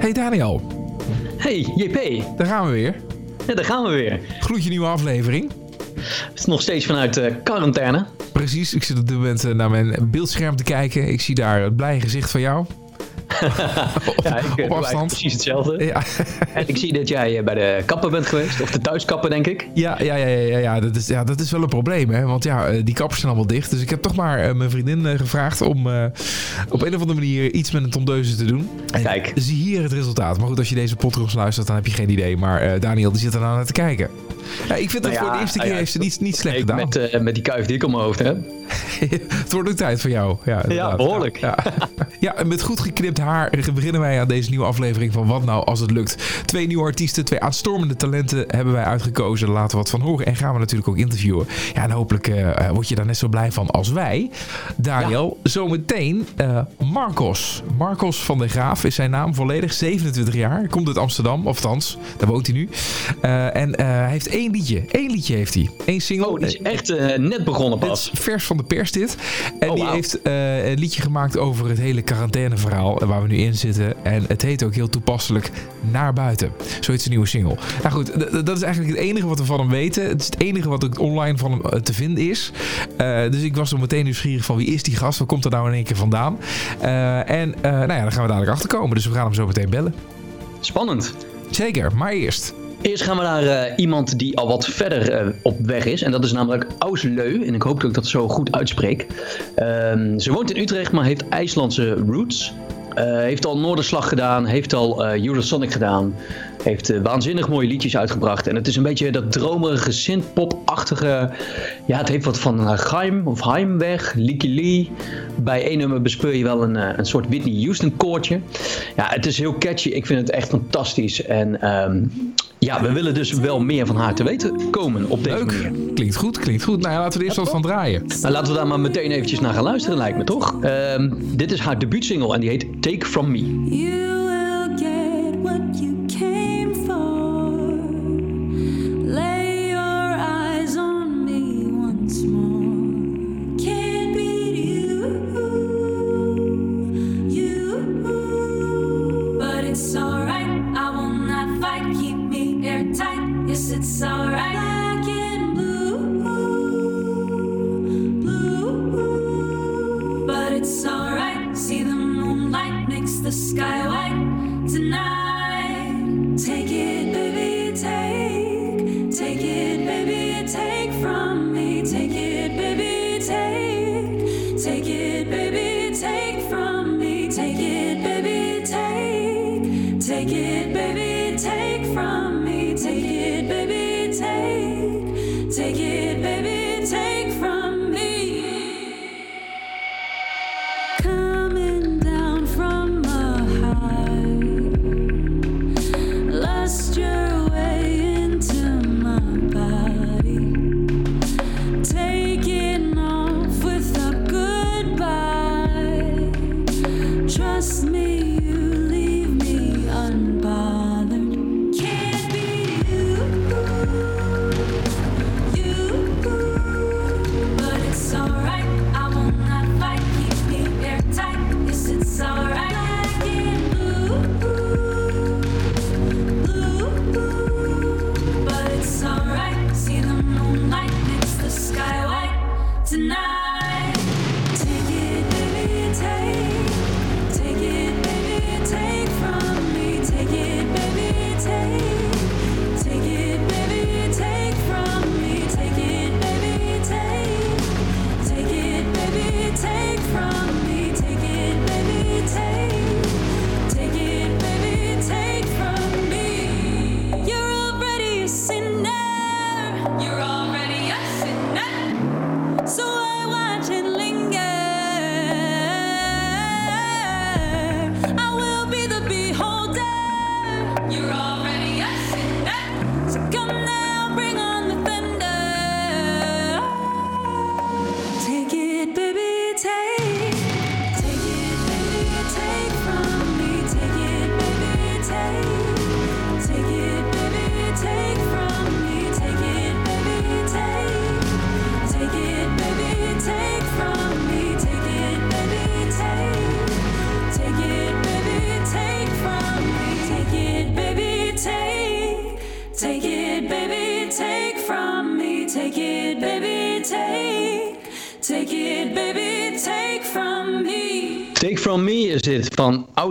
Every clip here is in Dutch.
Hey Daniel. Hey JP. Daar gaan we weer. Ja, daar gaan we weer. Gloedje nieuwe aflevering. Het is nog steeds vanuit uh, quarantaine. Precies, ik zit op dit moment uh, naar mijn beeldscherm te kijken. Ik zie daar het blije gezicht van jou. ja, ik op afstand. precies hetzelfde. Ja. en ik zie dat jij eh, bij de kapper bent geweest, of de thuiskapper denk ik. Ja, ja, ja, ja, ja, dat, is, ja dat is wel een probleem, hè? want ja, die kappers zijn allemaal dicht. Dus ik heb toch maar uh, mijn vriendin uh, gevraagd om uh, op een of andere manier iets met een tondeuze te doen. En Kijk. Zie hier het resultaat. Maar goed, als je deze podcast luistert, dan heb je geen idee. Maar Daniel die zit er nou naar te kijken. Ja, ik vind dat nou ja, voor de eerste keer ja, heeft ze niet, niet slecht gedaan. Met, met die kuif die ik op mijn hoofd heb. het wordt ook tijd voor jou. Ja, ja behoorlijk. Ja. ja, met goed geknipt haar beginnen wij aan deze nieuwe aflevering van Wat Nou Als Het Lukt. Twee nieuwe artiesten, twee aanstormende talenten hebben wij uitgekozen. Laten we wat van horen en gaan we natuurlijk ook interviewen. Ja, en hopelijk uh, word je daar net zo blij van als wij. Daniel, zometeen uh, Marcos. Marcos van der Graaf is zijn naam volledig. 27 jaar, komt uit Amsterdam, of althans, daar woont hij nu. Uh, en hij heeft één liedje. Eén liedje heeft hij. Eén single. Oh, die is echt net begonnen pas. vers van de pers dit. En oh, die wow. heeft een liedje gemaakt over het hele quarantaineverhaal waar we nu in zitten. En het heet ook heel toepasselijk Naar Buiten. Zo heet zijn nieuwe single. Nou goed, dat is eigenlijk het enige wat we van hem weten. Het is het enige wat ook online van hem te vinden is. Uh, dus ik was zo meteen nieuwsgierig van wie is die gast? Waar komt er nou in één keer vandaan? Uh, en nou ja, daar gaan we dadelijk achter komen. Dus we gaan hem zo meteen bellen. Spannend. Zeker, maar eerst. Eerst gaan we naar uh, iemand die al wat verder uh, op weg is. En dat is namelijk Ausleu. En ik hoop dat ik dat zo goed uitspreek. Uh, ze woont in Utrecht, maar heeft IJslandse roots. Uh, heeft al Noorderslag gedaan, heeft al Eurosonic gedaan. Heeft uh, waanzinnig mooie liedjes uitgebracht. En het is een beetje dat dromerige synthpop-achtige... Ja, het heeft wat van Geim of Heimweg, Leaky Lee. Bij één nummer bespeur je wel een, een soort Whitney Houston koortje. Ja, het is heel catchy. Ik vind het echt fantastisch. En um, ja, we willen dus wel meer van haar te weten komen op deze Leuk. manier. Klinkt goed, klinkt goed. Nou ja, laten we er eerst wat van draaien. Nou, laten we daar maar meteen eventjes naar gaan luisteren, lijkt me toch? Um, dit is haar debuutsingle en die heet Take From Me.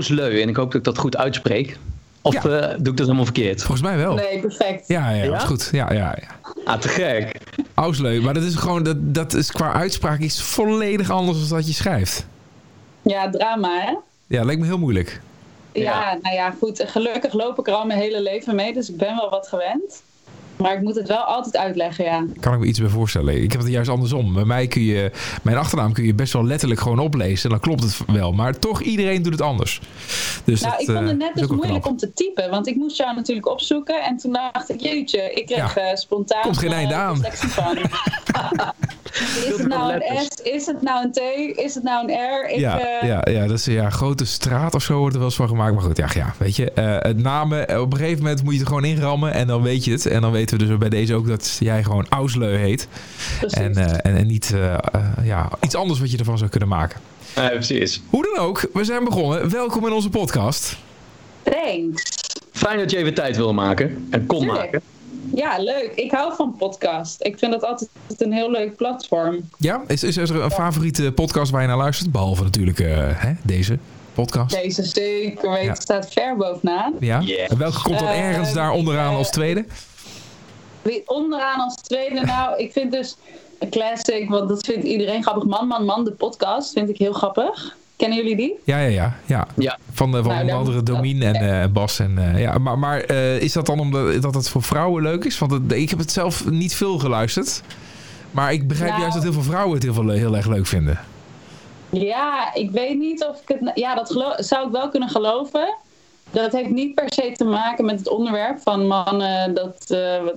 Van Ausleu. En ik hoop dat ik dat goed uitspreek. Of Ja. eh, doe ik dat helemaal verkeerd? Volgens mij wel. Nee, perfect. Ja, ja, Ja? dat is goed. Ja, ja, ja. Ah, te gek. Ausleu, maar dat is gewoon, dat, dat is qua uitspraak is volledig anders dan dat je schrijft. Ja, drama, hè? Ja, lijkt me heel moeilijk. Ja. Ja. nou ja, goed. Gelukkig loop ik er al mijn hele leven mee, dus ik ben wel wat gewend. Maar ik moet het wel altijd uitleggen, ja. Kan ik me iets bij voorstellen. Ik heb het juist andersom. Bij mij kun je, mijn achternaam kun je best wel letterlijk gewoon oplezen. En dan klopt het wel. Maar toch, iedereen doet het anders. Dus Nou, dat, ik vond eh, het net is dus moeilijk om te typen, want ik moest jou natuurlijk opzoeken. En toen dacht ik, jeetje, ik kreeg eh, spontaan... Komt geen eh, einde aan. is het nou een S? Is het nou een T? Is het nou een R? Ik, Ja, eh, ja, ja, dat is ja, grote straat of zo wordt er wel eens van gemaakt. Maar goed, ja, ja weet je. eh, het namen, eh, op een gegeven moment moet je het er gewoon inrammen. En dan weet je het. En dan weten we dus bij deze ook dat jij gewoon Ausleu heet. precies. En, eh, en, en niet ja, iets anders wat je ervan zou kunnen maken. Ja, precies. Hoe dan ook, we zijn begonnen. Welkom in onze podcast. Thanks. Fijn dat je even tijd wil maken. En kon Tuurlijk. maken. Ja, leuk. Ik hou van podcast. Ik vind dat altijd een heel leuk platform. Ja, is, is er een favoriete podcast waar je naar luistert? Behalve natuurlijk eh, hè, deze podcast. Deze zeker weten Ja. staat ver bovenaan. Ja. En welke komt dan Eh, ergens daar onderaan eh, als tweede? Wie onderaan als tweede, nou, ik vind dus een classic, want dat vindt iedereen grappig. Man, man, man, de podcast vind ik heel grappig. Kennen jullie die? Ja, ja, ja. ja. Ja. Van, eh, van Nou, onder andere Domien en eh, Bas. En, eh, ja, maar maar is dat dan omdat dat het voor vrouwen leuk is? Want het- ik heb het zelf niet veel geluisterd. Maar ik begrijp Nou- juist dat heel veel vrouwen het heel, veel, heel erg leuk vinden. Ja, ik weet niet of ik het. Ja, dat zou ik wel kunnen geloven. Dat heeft niet per se te maken met het onderwerp van mannen dat,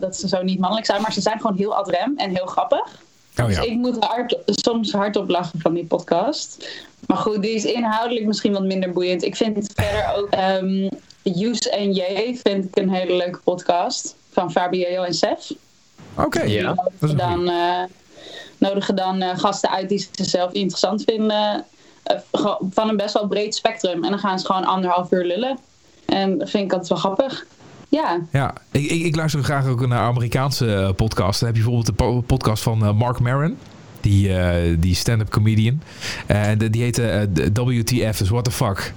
dat ze zo niet mannelijk zijn, maar ze zijn gewoon heel ad rem en heel grappig. Oh Dus ja. ik moet hard, soms hardop lachen van die podcast. Maar goed, die is inhoudelijk misschien wat minder boeiend. Ik vind verder ook ehm Use en J vind ik een hele leuke podcast. Van Fabio en Sef. Oké, Ja. een dan, eh, nodigen dan eh, gasten uit die ze zelf interessant vinden. eh, van een best wel breed spectrum. En dan gaan ze gewoon anderhalf uur lullen. En dat vind ik altijd wel grappig. Ja, Ja, ik, ik, ik luister graag ook naar Amerikaanse eh, podcasts. Dan heb je bijvoorbeeld de po- podcast van eh, Mark Maron. Die, eh, die stand-up comedian. En die heet eh, de WTF, dus What the Fuck.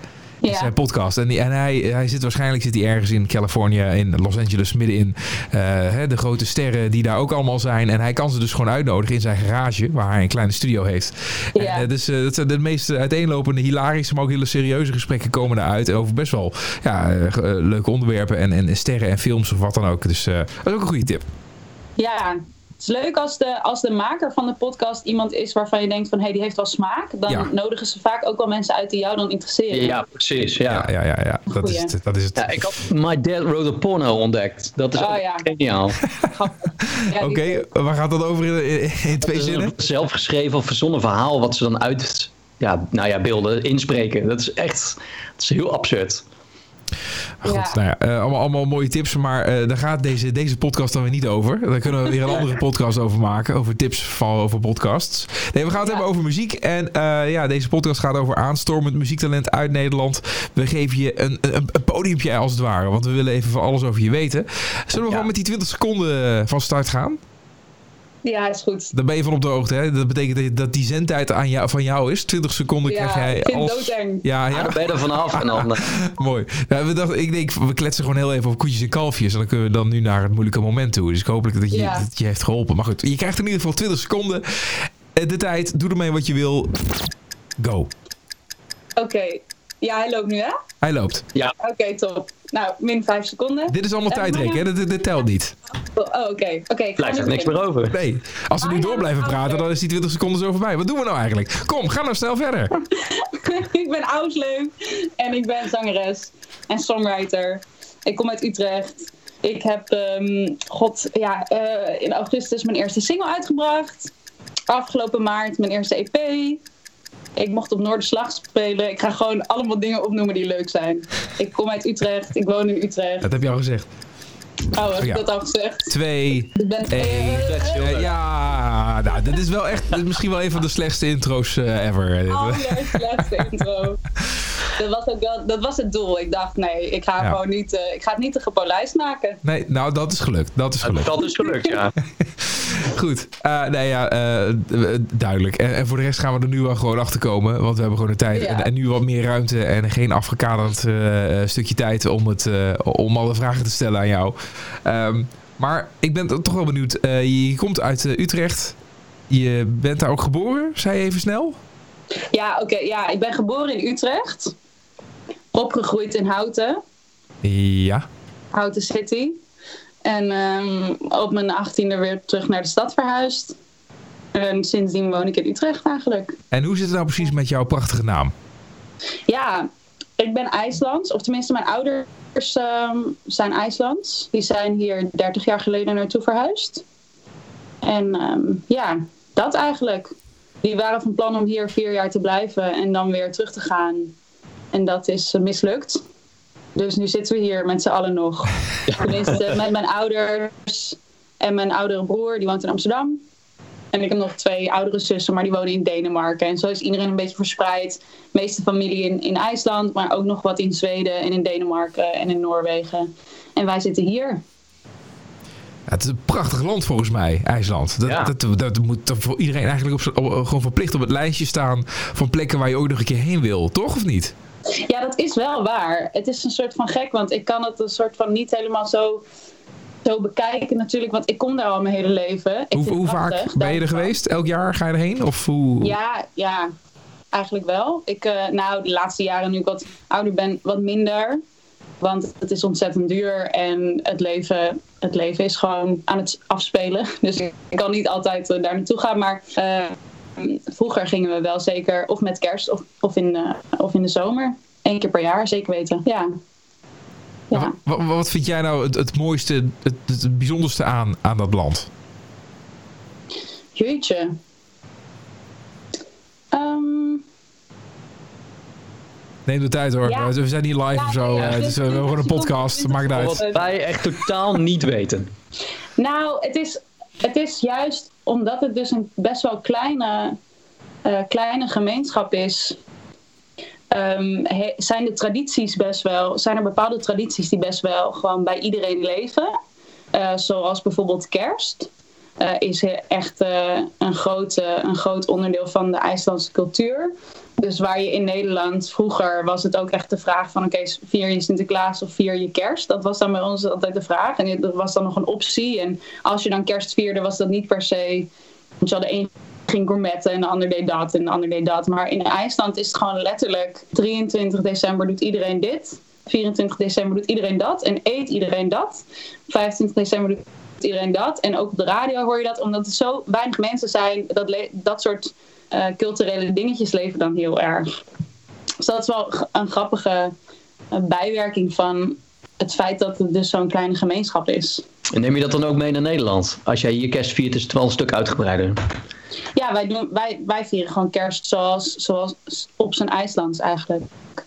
ja. zijn podcast. En, die, en hij, hij zit waarschijnlijk zit hij ergens in Californië, in Los Angeles, middenin eh, hè, de grote sterren die daar ook allemaal zijn. En hij kan ze dus gewoon uitnodigen in zijn garage, waar hij een kleine studio heeft. Ja. En, eh, dus eh, dat zijn de meest uiteenlopende, hilarische, maar ook hele serieuze gesprekken komen eruit. Over best wel ja, eh, eh, leuke onderwerpen en, en sterren en films of wat dan ook. Dus eh, dat is ook een goede tip. ja. Het is leuk als de, als de maker van de podcast iemand is waarvan je denkt van... hé, hey, die heeft wel smaak. Dan Ja. nodigen ze vaak ook wel mensen uit die jou dan interesseren. Ja, precies. Ja. Ja, ja, ja, ja. Dat, is het, dat is het. Ja, ik had My Dad Wrote a Porno ontdekt. Dat is Oh, geniaal. Oké, waar gaat dat over in, in, in twee zinnen? een zelfgeschreven of verzonnen verhaal wat ze dan uit ja, nou ja, beelden inspreken. Dat is echt dat is heel absurd. Goed, Ja. nou ja, eh, allemaal, allemaal mooie tips, maar eh, daar gaat deze, deze podcast dan weer niet over. Daar kunnen we weer een andere podcast over maken, over tips van over podcasts. Nee, we gaan het Ja. hebben over muziek. En eh, ja, deze podcast gaat over aanstormend muziektalent uit Nederland. We geven je een, een, een podiumpje als het ware, want we willen even van alles over je weten. Zullen we gewoon met die 20 seconden van start gaan? ja, is goed. Dan ben je van op de hoogte, hè? Dat betekent dat- dat die zendtijd aan jou, van jou is. 20 seconden Ja, krijg jij ik als... doodeng. Ja, Ja. ja. Dan ben je er vanaf en dan... eh, Mooi. Ja, we dachten, ik denk, we kletsen gewoon heel even op koetjes en kalfjes. En dan kunnen we dan nu naar het moeilijke moment toe. Dus ik hoop dat je, Ja. dat je heeft geholpen. Maar goed, je krijgt in ieder geval 20 seconden. Eh, De tijd, doe ermee wat je wil. Go. Oké. Ja, hij loopt nu, hè? Hij loopt. Oké, top. Nou, min vijf seconden. Dit is allemaal tijdrekken, hè? Dit, telt niet. Oh, oké. Oké, ik ga blijft er niks meer over. Nee, als we nu Ah, door blijven praten, dan is die 20 seconden zo voorbij. Wat doen we nou eigenlijk? Kom, ga nou snel verder. ik ben Ausleuk en ik ben zangeres en songwriter. Ik kom uit Utrecht. Ik heb, ehm, god, ja, eh, in augustus mijn eerste single uitgebracht. Afgelopen maart mijn eerste EP. Ik mocht op Noorderslag spelen. Ik ga gewoon allemaal dingen opnoemen die leuk zijn. Ik kom uit Utrecht. Ik woon in Utrecht. Dat heb je al gezegd. Oh, heb ik Ja. dat al gezegd? Twee, Ik ben... één. Eh, ja, nou, dit is wel echt, misschien wel een van de slechtste intro's eh, ever. Dit. Allerslechtste intro. Dat was, ook wel, dat was het doel. Ik dacht, nee, ik ga, Ja. gewoon niet, eh, ik ga het niet te gepolijst maken. Nee, nou, dat is gelukt. Dat is gelukt. Dat is gelukt, ja. Goed, Eh, nee ja, eh, d- duidelijk. En, en voor de rest gaan we er nu wel gewoon achter komen. Want we hebben gewoon de tijd Ja. en, en nu wat meer ruimte en geen afgekaderd eh, eh, stukje tijd om, het, eh, om alle vragen te stellen aan jou. Ehm, maar ik ben toch wel benieuwd. Eh, je, komt uit eh, Utrecht. Je bent daar ook geboren, zei je even snel? Ja, oké. ja, ik ben geboren in Utrecht. Opgegroeid in Houten. Ja. Houten City. En ehm, op mijn achttiende weer terug naar de stad verhuisd. En sindsdien woon ik in Utrecht eigenlijk. En hoe zit het nou precies met jouw prachtige naam? Ja, ik ben IJslands. Of tenminste, mijn ouders ehm, zijn IJslands. Die zijn hier 30 jaar geleden naartoe verhuisd. En ehm, ja, dat eigenlijk. Die waren van plan om hier vier jaar te blijven en dan weer terug te gaan. En dat is eh, mislukt. Dus nu zitten we hier met z'n allen nog. Tenminste, met mijn ouders en mijn oudere broer, die woont in Amsterdam. En ik heb nog twee oudere zussen, maar die wonen in Denemarken. En zo is iedereen een beetje verspreid. De meeste familie in, in IJsland, maar ook nog wat in Zweden en in Denemarken en in Noorwegen. En wij zitten hier. Ja, het is een prachtig land volgens mij, IJsland. Dat, Ja. dat, dat moet voor iedereen eigenlijk op- gewoon verplicht op het lijstje staan van plekken waar je ook nog een keer heen wil, toch of niet? Ja, dat is wel waar. Het is een soort van gek, want ik kan het een soort van niet helemaal zo, zo bekijken natuurlijk. Want ik kom daar al mijn hele leven. Hoe, hoe vaak ben je er geweest? Elk jaar ga je erheen? Of hoe? Ja, ja, eigenlijk wel. Ik, eh, nou, de laatste jaren nu ik wat ouder ben, wat minder. Want het is ontzettend duur en het leven, het leven is gewoon aan het afspelen. Dus ik kan niet altijd eh, daar naartoe gaan. Maar eh, vroeger gingen we wel zeker of met kerst of, of, in, eh, of in de zomer. Eén keer per jaar, zeker weten. Ja. ja. Wat, wat, wat vind jij nou het, het mooiste, het, het bijzonderste aan, aan dat land? Jeetje. Ehm, Neem de tijd hoor. Ja. We zijn niet live Ja, of zo. nee, ja. eh, Het is eh, gewoon een podcast. Maakt het Wat uit. wij echt totaal niet weten. Nou, het is, het is juist omdat het dus een best wel kleine, eh, kleine gemeenschap is. ehm, zijn de tradities best wel, zijn er bepaalde tradities die best wel gewoon bij iedereen leven. Eh, zoals bijvoorbeeld kerst. Eh, is echt eh, een, groot, een groot onderdeel van de IJslandse cultuur. Dus waar je in Nederland vroeger was het ook echt de vraag van oké, vier je Sinterklaas of vier je kerst? Dat was dan bij ons altijd de vraag. En dat was dan nog een optie. En als je dan kerst vierde, was dat niet per se. Want je had de een ging gourmetten en de ander deed dat en de ander deed dat. Maar in IJsland is het gewoon letterlijk 23 december doet iedereen dit. 24 december doet iedereen dat en eet iedereen dat. 25 december doet iedereen dat. En ook op de radio hoor je dat, omdat er zo weinig mensen zijn. Dat, dat soort eh, culturele dingetjes leven dan heel erg. Dus dat is wel een grappige eh, bijwerking van het feit dat het dus zo'n kleine gemeenschap is. En neem je dat dan ook mee naar Nederland? Als jij hier kerst viert, is het wel een stuk uitgebreider. Ja, wij, doen, wij, wij vieren gewoon kerst zoals, zoals op zijn IJslands eigenlijk.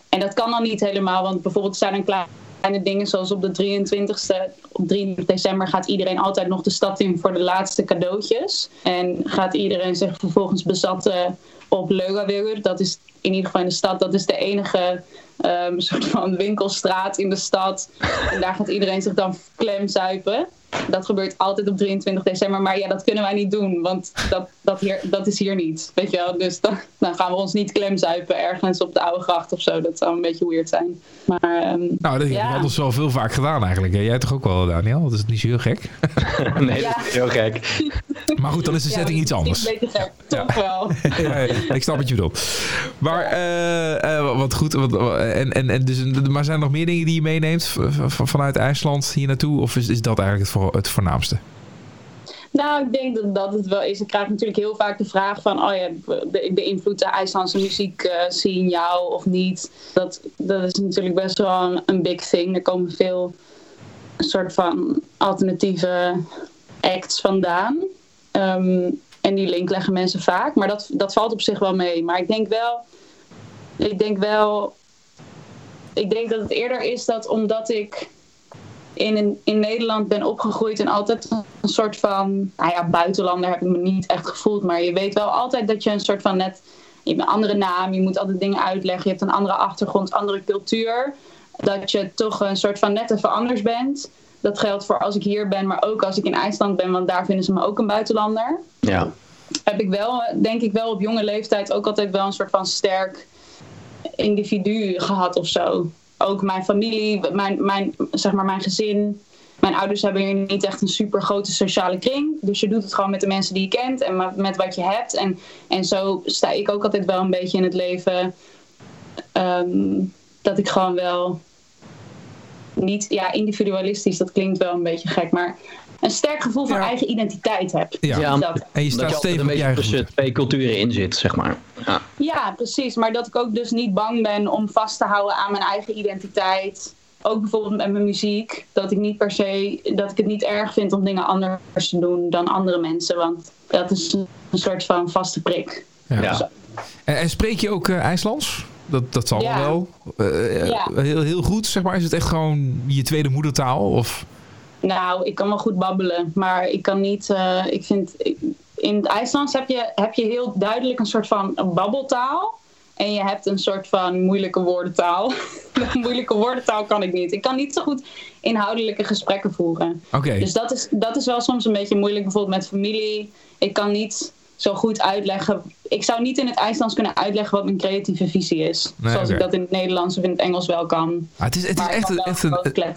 En dat kan dan niet helemaal, want bijvoorbeeld zijn er kleine dingen zoals op de 23ste, op 23 december gaat iedereen altijd nog de stad in voor de laatste cadeautjes. En gaat iedereen zich vervolgens bezatten op Laugavegur. Dat is in ieder geval in de stad, dat is de enige ehm, soort van winkelstraat in de stad. En daar gaat iedereen zich dan klemzuipen. Dat gebeurt altijd op 23 december. Maar ja, dat kunnen wij niet doen. Want dat, dat, hier, dat is hier niet. Weet je wel? Dus dan, dan gaan we ons niet klemzuipen ergens op de oude gracht of zo. Dat zou een beetje weird zijn. Maar ehm, Nou, dat Ja. anders wel veel vaak gedaan eigenlijk. hè. Jij toch ook wel, Daniel? Dat is niet zo heel gek. nee, Ja. dat is heel gek. Maar goed, dan is de ja, setting iets dat is anders. Een beetje gek. Toch wel. ik snap wat je bedoelt. Maar eh, eh, wat goed. Wat, en, en, en dus, maar zijn er nog meer dingen die je meeneemt vanuit IJsland hier naartoe? Of is, is dat eigenlijk het, voor, het voornaamste? Nou, ik denk dat dat het wel is. Ik krijg natuurlijk heel vaak de vraag van... oh ja, be- beïnvloedt de IJslandse muziek eh zien jou of niet? Dat, dat is natuurlijk best wel een, een big thing. Er komen veel soort van alternatieve acts vandaan. Ehm, en die link leggen mensen vaak. Maar dat, dat valt op zich wel mee. Maar ik denk wel... Ik denk wel... Ik denk dat het eerder is dat omdat ik in, een- in Nederland ben opgegroeid en altijd een soort van, nou ja, buitenlander heb ik me niet echt gevoeld, maar je weet wel altijd dat je een soort van net, je hebt een andere naam, je moet altijd dingen uitleggen, je hebt een andere achtergrond, andere cultuur, dat je toch een soort van net even anders bent Dat geldt voor als ik hier ben, maar ook als ik in IJsland ben, want daar vinden ze me ook een buitenlander. Ja. Heb ik wel, denk ik wel op jonge leeftijd ook altijd wel een soort van sterk individu gehad of zo. Ook mijn familie, mijn, mijn, zeg maar mijn gezin. Mijn ouders hebben hier niet echt een super grote sociale kring. Dus je doet het gewoon met de mensen die je kent en met- wat je hebt. En, en zo sta ik ook altijd wel een beetje in het leven. ehm, dat ik gewoon wel niet, ja, individualistisch, dat klinkt wel een beetje gek, maar een sterk gevoel van Ja. eigen identiteit heb. Ja. Ja, Dat. En je Dat staat stevig een op je eigen tussen twee culturen in zit, zeg maar. Ja. Ja, precies. Maar dat ik ook dus niet bang ben om vast te houden aan mijn eigen identiteit. Ook bijvoorbeeld met mijn muziek. Dat ik niet per se, dat ik het niet erg vind om dingen anders te doen dan andere mensen. Want dat is een, soort van vaste prik. Ja. Ja. En, en spreek je ook eh, IJslands? Dat, dat zal Ja. wel. Eh, eh, Ja. heel, heel goed, zeg maar. Is het echt gewoon je tweede moedertaal? Of... Nou, ik kan wel goed babbelen. Maar ik kan niet. eh, ik vind. ik- in het IJslands heb je, heb je heel duidelijk een soort van babbeltaal. En je hebt een soort van moeilijke woordentaal. moeilijke woordentaal kan ik niet. Ik kan niet zo goed inhoudelijke gesprekken voeren. Oké. Dus dat is, dat is wel soms een beetje moeilijk, bijvoorbeeld met familie. Ik kan niet zo goed uitleggen. Ik zou niet in het IJslands kunnen uitleggen wat mijn creatieve visie is. Nee, zoals ik dat in het Nederlands of in het Engels wel kan. Ah, het is, het is ik echt, een, echt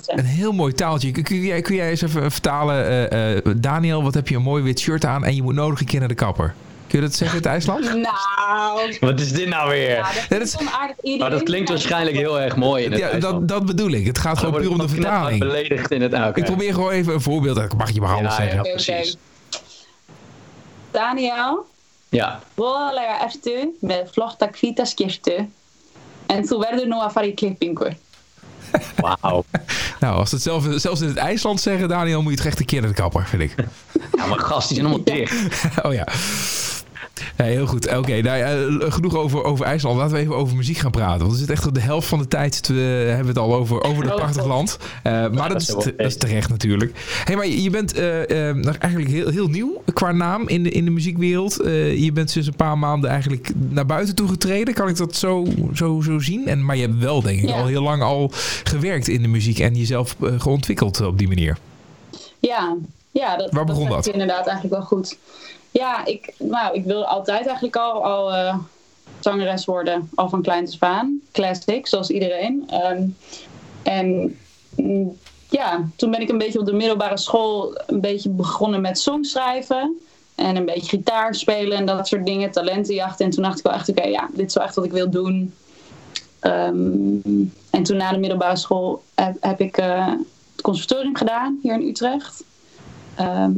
een, heel mooi taaltje. Kun, jij, kun jij eens even vertalen? eh, eh, Daniel, wat heb je een mooi wit shirt aan en je moet nodig een keer naar de kapper. Kun je dat zeggen in het IJslands? Nou, Wat is dit nou weer? ja, dat, is. Iedereen Maar dat klinkt waarschijnlijk heel erg mooi in het Ja, dat, dat bedoel ik. Het gaat gewoon puur om ik de vertaling. beledigd in het ah. Ik probeer gewoon even een voorbeeld. Dat mag je maar alles Ja, zeggen. precies. Daniel, Ja. vola ertu met vlochta kvita skirtu. En toen werden nog afari klippingu. Wauw. Nou, als het zelf, zelfs in het IJsland zeggen, Daniel, moet je het echt een keer naar de kapper, vind ik. Ja, maar gast, die zijn allemaal dicht. oh ja. Nee, heel goed. Oké, nou, ja, eh, genoeg over, over IJsland. Laten we even over muziek gaan praten. Want we zitten echt op de helft van de tijd te, hebben we het al over, over dat Oh, prachtig land. Eh, maar dat, dat is, dat is terecht natuurlijk. hey, maar je je bent eh, eh, nog eigenlijk heel, heel nieuw qua naam in de, in de muziekwereld. Eh, je bent sinds een paar maanden eigenlijk naar buiten toe getreden. Kan ik dat zo, zo, zo zien? En, maar je hebt wel, denk ik, Ja. al heel lang al gewerkt in de muziek en jezelf eh, geontwikkeld op die manier. Ja, ja dat, Waar begon dat? dat? inderdaad eigenlijk wel goed. Ja, ik, nou, ik wilde altijd eigenlijk al, al eh, zangeres worden, al van kleins af aan. Classic, zoals iedereen. Ehm, en mm, ja, toen ben ik een beetje op de middelbare school een beetje begonnen met songschrijven. En een beetje gitaar spelen en dat soort dingen, talentenjachten. En toen dacht ik wel echt, oké, ja, dit is wel echt wat ik wil doen. Ehm, en toen na de middelbare school heb, heb ik eh, het conservatorium gedaan hier in Utrecht. Ehm,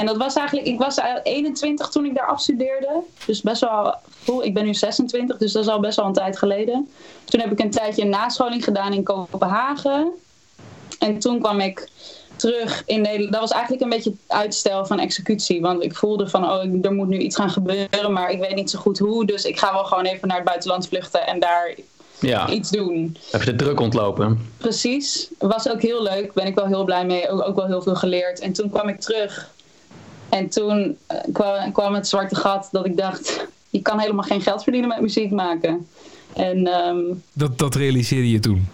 en dat was eigenlijk, ik was eigenlijk 21 toen ik daar afstudeerde. Dus best wel vroeg. Ik ben nu 26, dus dat is al best wel een tijd geleden. Toen heb ik een tijdje een nascholing gedaan in Kopenhagen. En toen kwam ik terug in Nederland. Dat was eigenlijk een beetje uitstel van executie. Want ik voelde van, oh, er moet nu iets gaan gebeuren, maar ik weet niet zo goed hoe. Dus ik ga wel gewoon even naar het buitenland vluchten en daar Ja, iets doen. even de druk ontlopen. Precies. Was ook heel leuk. Ben ik wel heel blij mee. Ook, ook wel heel veel geleerd. En toen kwam ik terug. En toen eh, kwam, kwam het zwarte gat dat ik dacht... Je kan helemaal geen geld verdienen met muziek maken. En ehm, Dat, dat realiseerde je toen.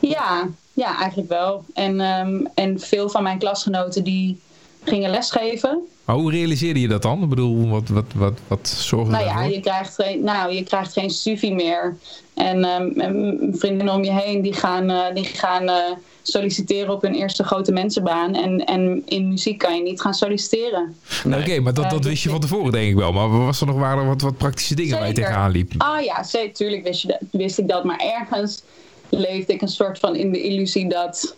ja, ja, eigenlijk wel. En, ehm, en veel van mijn klasgenoten die gingen lesgeven. Maar hoe realiseerde je dat dan? Ik bedoel, wat, wat, wat, wat zorgde Nou ja, je krijgt geen, nou, je krijgt geen studie meer. En ehm, en vriendinnen om je heen die gaan, eh, die gaan eh, solliciteren op hun eerste grote mensenbaan. En, en in muziek kan je niet gaan solliciteren. Nou, Oké, maar dat, Eh, dat dus wist je ik- van tevoren denk ik wel. Maar was er nog, waren wat, wat praktische dingen waar je tegenaan liep? Ah ja, zeker, tuurlijk wist, je dat, wist ik dat. Maar ergens leefde ik een soort van in de illusie dat,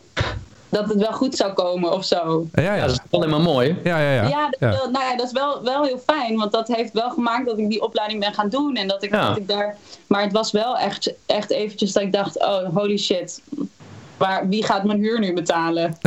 dat het wel goed zou komen of zo. Ja, Ja, ja. dat is alleen maar mooi. Ja, ja, ja. Ja, dat. Wel, nou ja, dat is wel, wel heel fijn. Want dat heeft wel gemaakt dat ik die opleiding ben gaan doen. En dat ik, Ja. dat ik daar. Maar het was wel echt, echt eventjes dat ik dacht: oh, holy shit. Waar, wie gaat mijn huur nu betalen?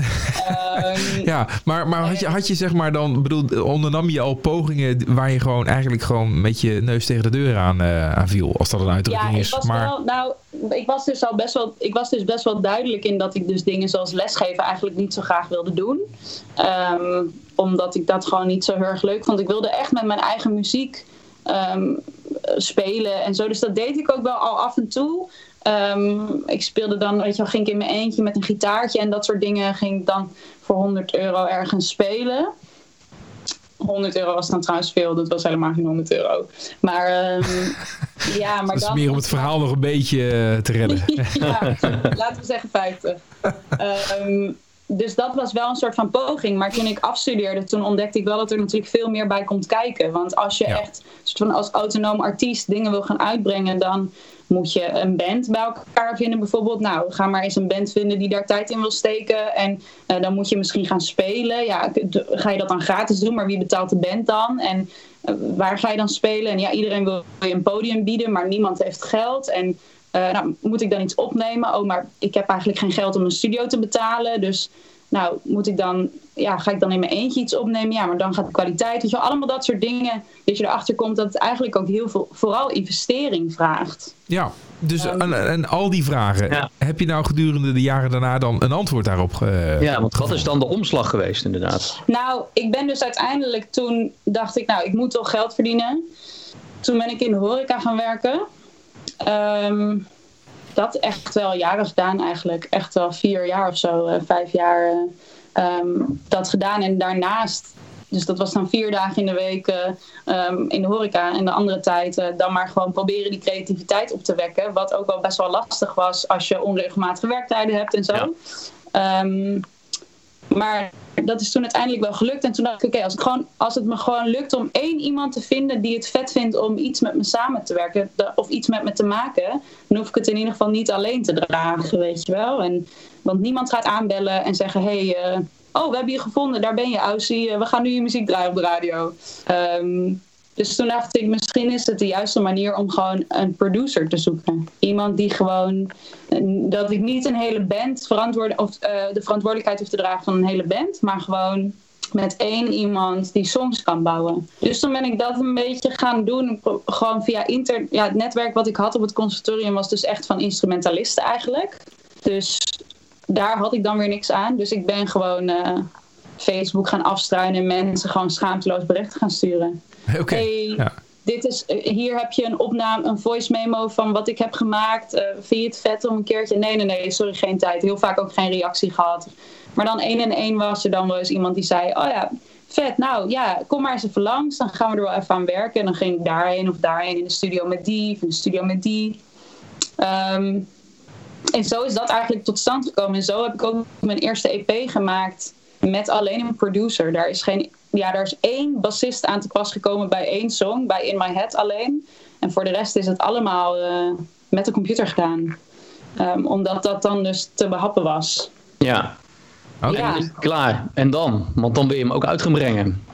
Ehm, Ja, maar, maar had, je, had je zeg maar dan, bedoel, ondernam je al pogingen waar je gewoon eigenlijk gewoon met je neus tegen de deur aan, eh, aan viel, als dat een Ja, uitdrukking is. was Maar wel, nou, ik was dus al best wel, ik was dus best wel duidelijk in dat ik dus dingen zoals lesgeven eigenlijk niet zo graag wilde doen. Ehm, omdat ik dat gewoon niet zo heel erg leuk vond. Ik wilde echt met mijn eigen muziek ehm, spelen en zo. Dus dat deed ik ook wel al af en toe. Ehm, ik speelde dan, weet je wel, ging ik in mijn eentje met een gitaartje en dat soort dingen. Ging ik dan voor 100 euro ergens spelen. 100 euro was dan trouwens veel, dat was helemaal geen 100 euro. Maar ehm, ja, maar Dat is dan. meer om het verhaal nog een beetje eh, te redden. ja, laten we zeggen 50. Ehm, dus dat was wel een soort van poging. Maar toen ik afstudeerde, toen ontdekte ik wel dat er natuurlijk veel meer bij komt kijken. Want als je Ja. echt soort van als autonoom artiest dingen wil gaan uitbrengen, dan moet je een band bij elkaar vinden bijvoorbeeld. Nou, ga maar eens een band vinden die daar tijd in wil steken. En eh, dan moet je misschien gaan spelen. Ja, ga je dat dan gratis doen, maar wie betaalt de band dan? En eh, waar ga je dan spelen? En ja, iedereen wil je een podium bieden, maar niemand heeft geld. En eh, nou, moet ik dan iets opnemen? Oh, maar ik heb eigenlijk geen geld om een studio te betalen. Dus nou, moet ik dan, ja, ga ik dan in mijn eentje iets opnemen? Ja, maar dan gaat de kwaliteit. Weet je, wel, allemaal dat soort dingen. Dat je erachter komt dat het eigenlijk ook heel veel, vooral investering vraagt. Ja, dus en, en al die vragen. Ja. Heb je nou gedurende de jaren daarna dan een antwoord daarop ge- Ja, want wat is dan de omslag geweest inderdaad? Nou, ik ben dus uiteindelijk toen dacht ik, nou, ik moet toch geld verdienen. Toen ben ik in de horeca gaan werken. Ehm, dat echt wel jaren gedaan eigenlijk. Echt wel vier jaar of zo, eh, vijf jaar eh, ehm, dat gedaan. En daarnaast, dus dat was dan vier dagen in de week eh, ehm, in de horeca. En de andere tijd dan maar gewoon proberen die creativiteit op te wekken. Wat ook wel best wel lastig was als je onregelmatige werktijden hebt en zo. Ja. Maar dat is toen uiteindelijk wel gelukt. En toen dacht ik, oké, als, het gewoon- als het me gewoon lukt om één iemand te vinden die het vet vindt om iets met me samen te werken of iets met me te maken, dan hoef ik het in ieder geval niet alleen te dragen, weet je wel. En, want niemand gaat aanbellen en zeggen, hé, hey, eh, oh, we hebben je gevonden, daar ben je, Aussie, eh, we gaan nu je muziek draaien op de radio. Ehm, dus toen dacht ik, misschien is het de juiste manier om gewoon een producer te zoeken. Iemand die gewoon, dat ik niet een hele band verantwoord, of eh, de verantwoordelijkheid hoef te dragen van een hele band, maar gewoon met één iemand die songs kan bouwen. Dus toen ben ik dat een beetje gaan doen, gewoon via inter, ja, het netwerk wat ik had op het conservatorium was dus echt van instrumentalisten eigenlijk. Dus daar had ik dan weer niks aan. Dus ik ben gewoon eh, Facebook gaan afstruinen en mensen gewoon schaamteloos berichten gaan sturen. Oké. Hey, Ja. dit is, eh, hier heb je een opname, een voice memo van wat ik heb gemaakt. Eh, vind je het vet om een keertje? Nee, nee, nee, sorry, geen tijd. Heel vaak ook geen reactie gehad. Maar dan één en één was er dan wel eens iemand die zei: Oh ja, vet, nou ja, kom maar eens even langs. Dan gaan we er wel even aan werken. En dan ging ik daarheen of daarheen in de studio met die, of in de studio met die. Ehm, en zo is dat eigenlijk tot stand gekomen. En zo heb ik ook mijn eerste EP gemaakt met alleen een producer. Daar is, geen, ja, daar is één bassist aan te pas gekomen bij één song, bij In My Head alleen. En voor de rest is het allemaal eh, met de computer gedaan. Ehm, omdat dat dan dus te behappen was. Ja, Oké. Ja. klaar. En dan? Want dan wil je hem ook uit gaan brengen.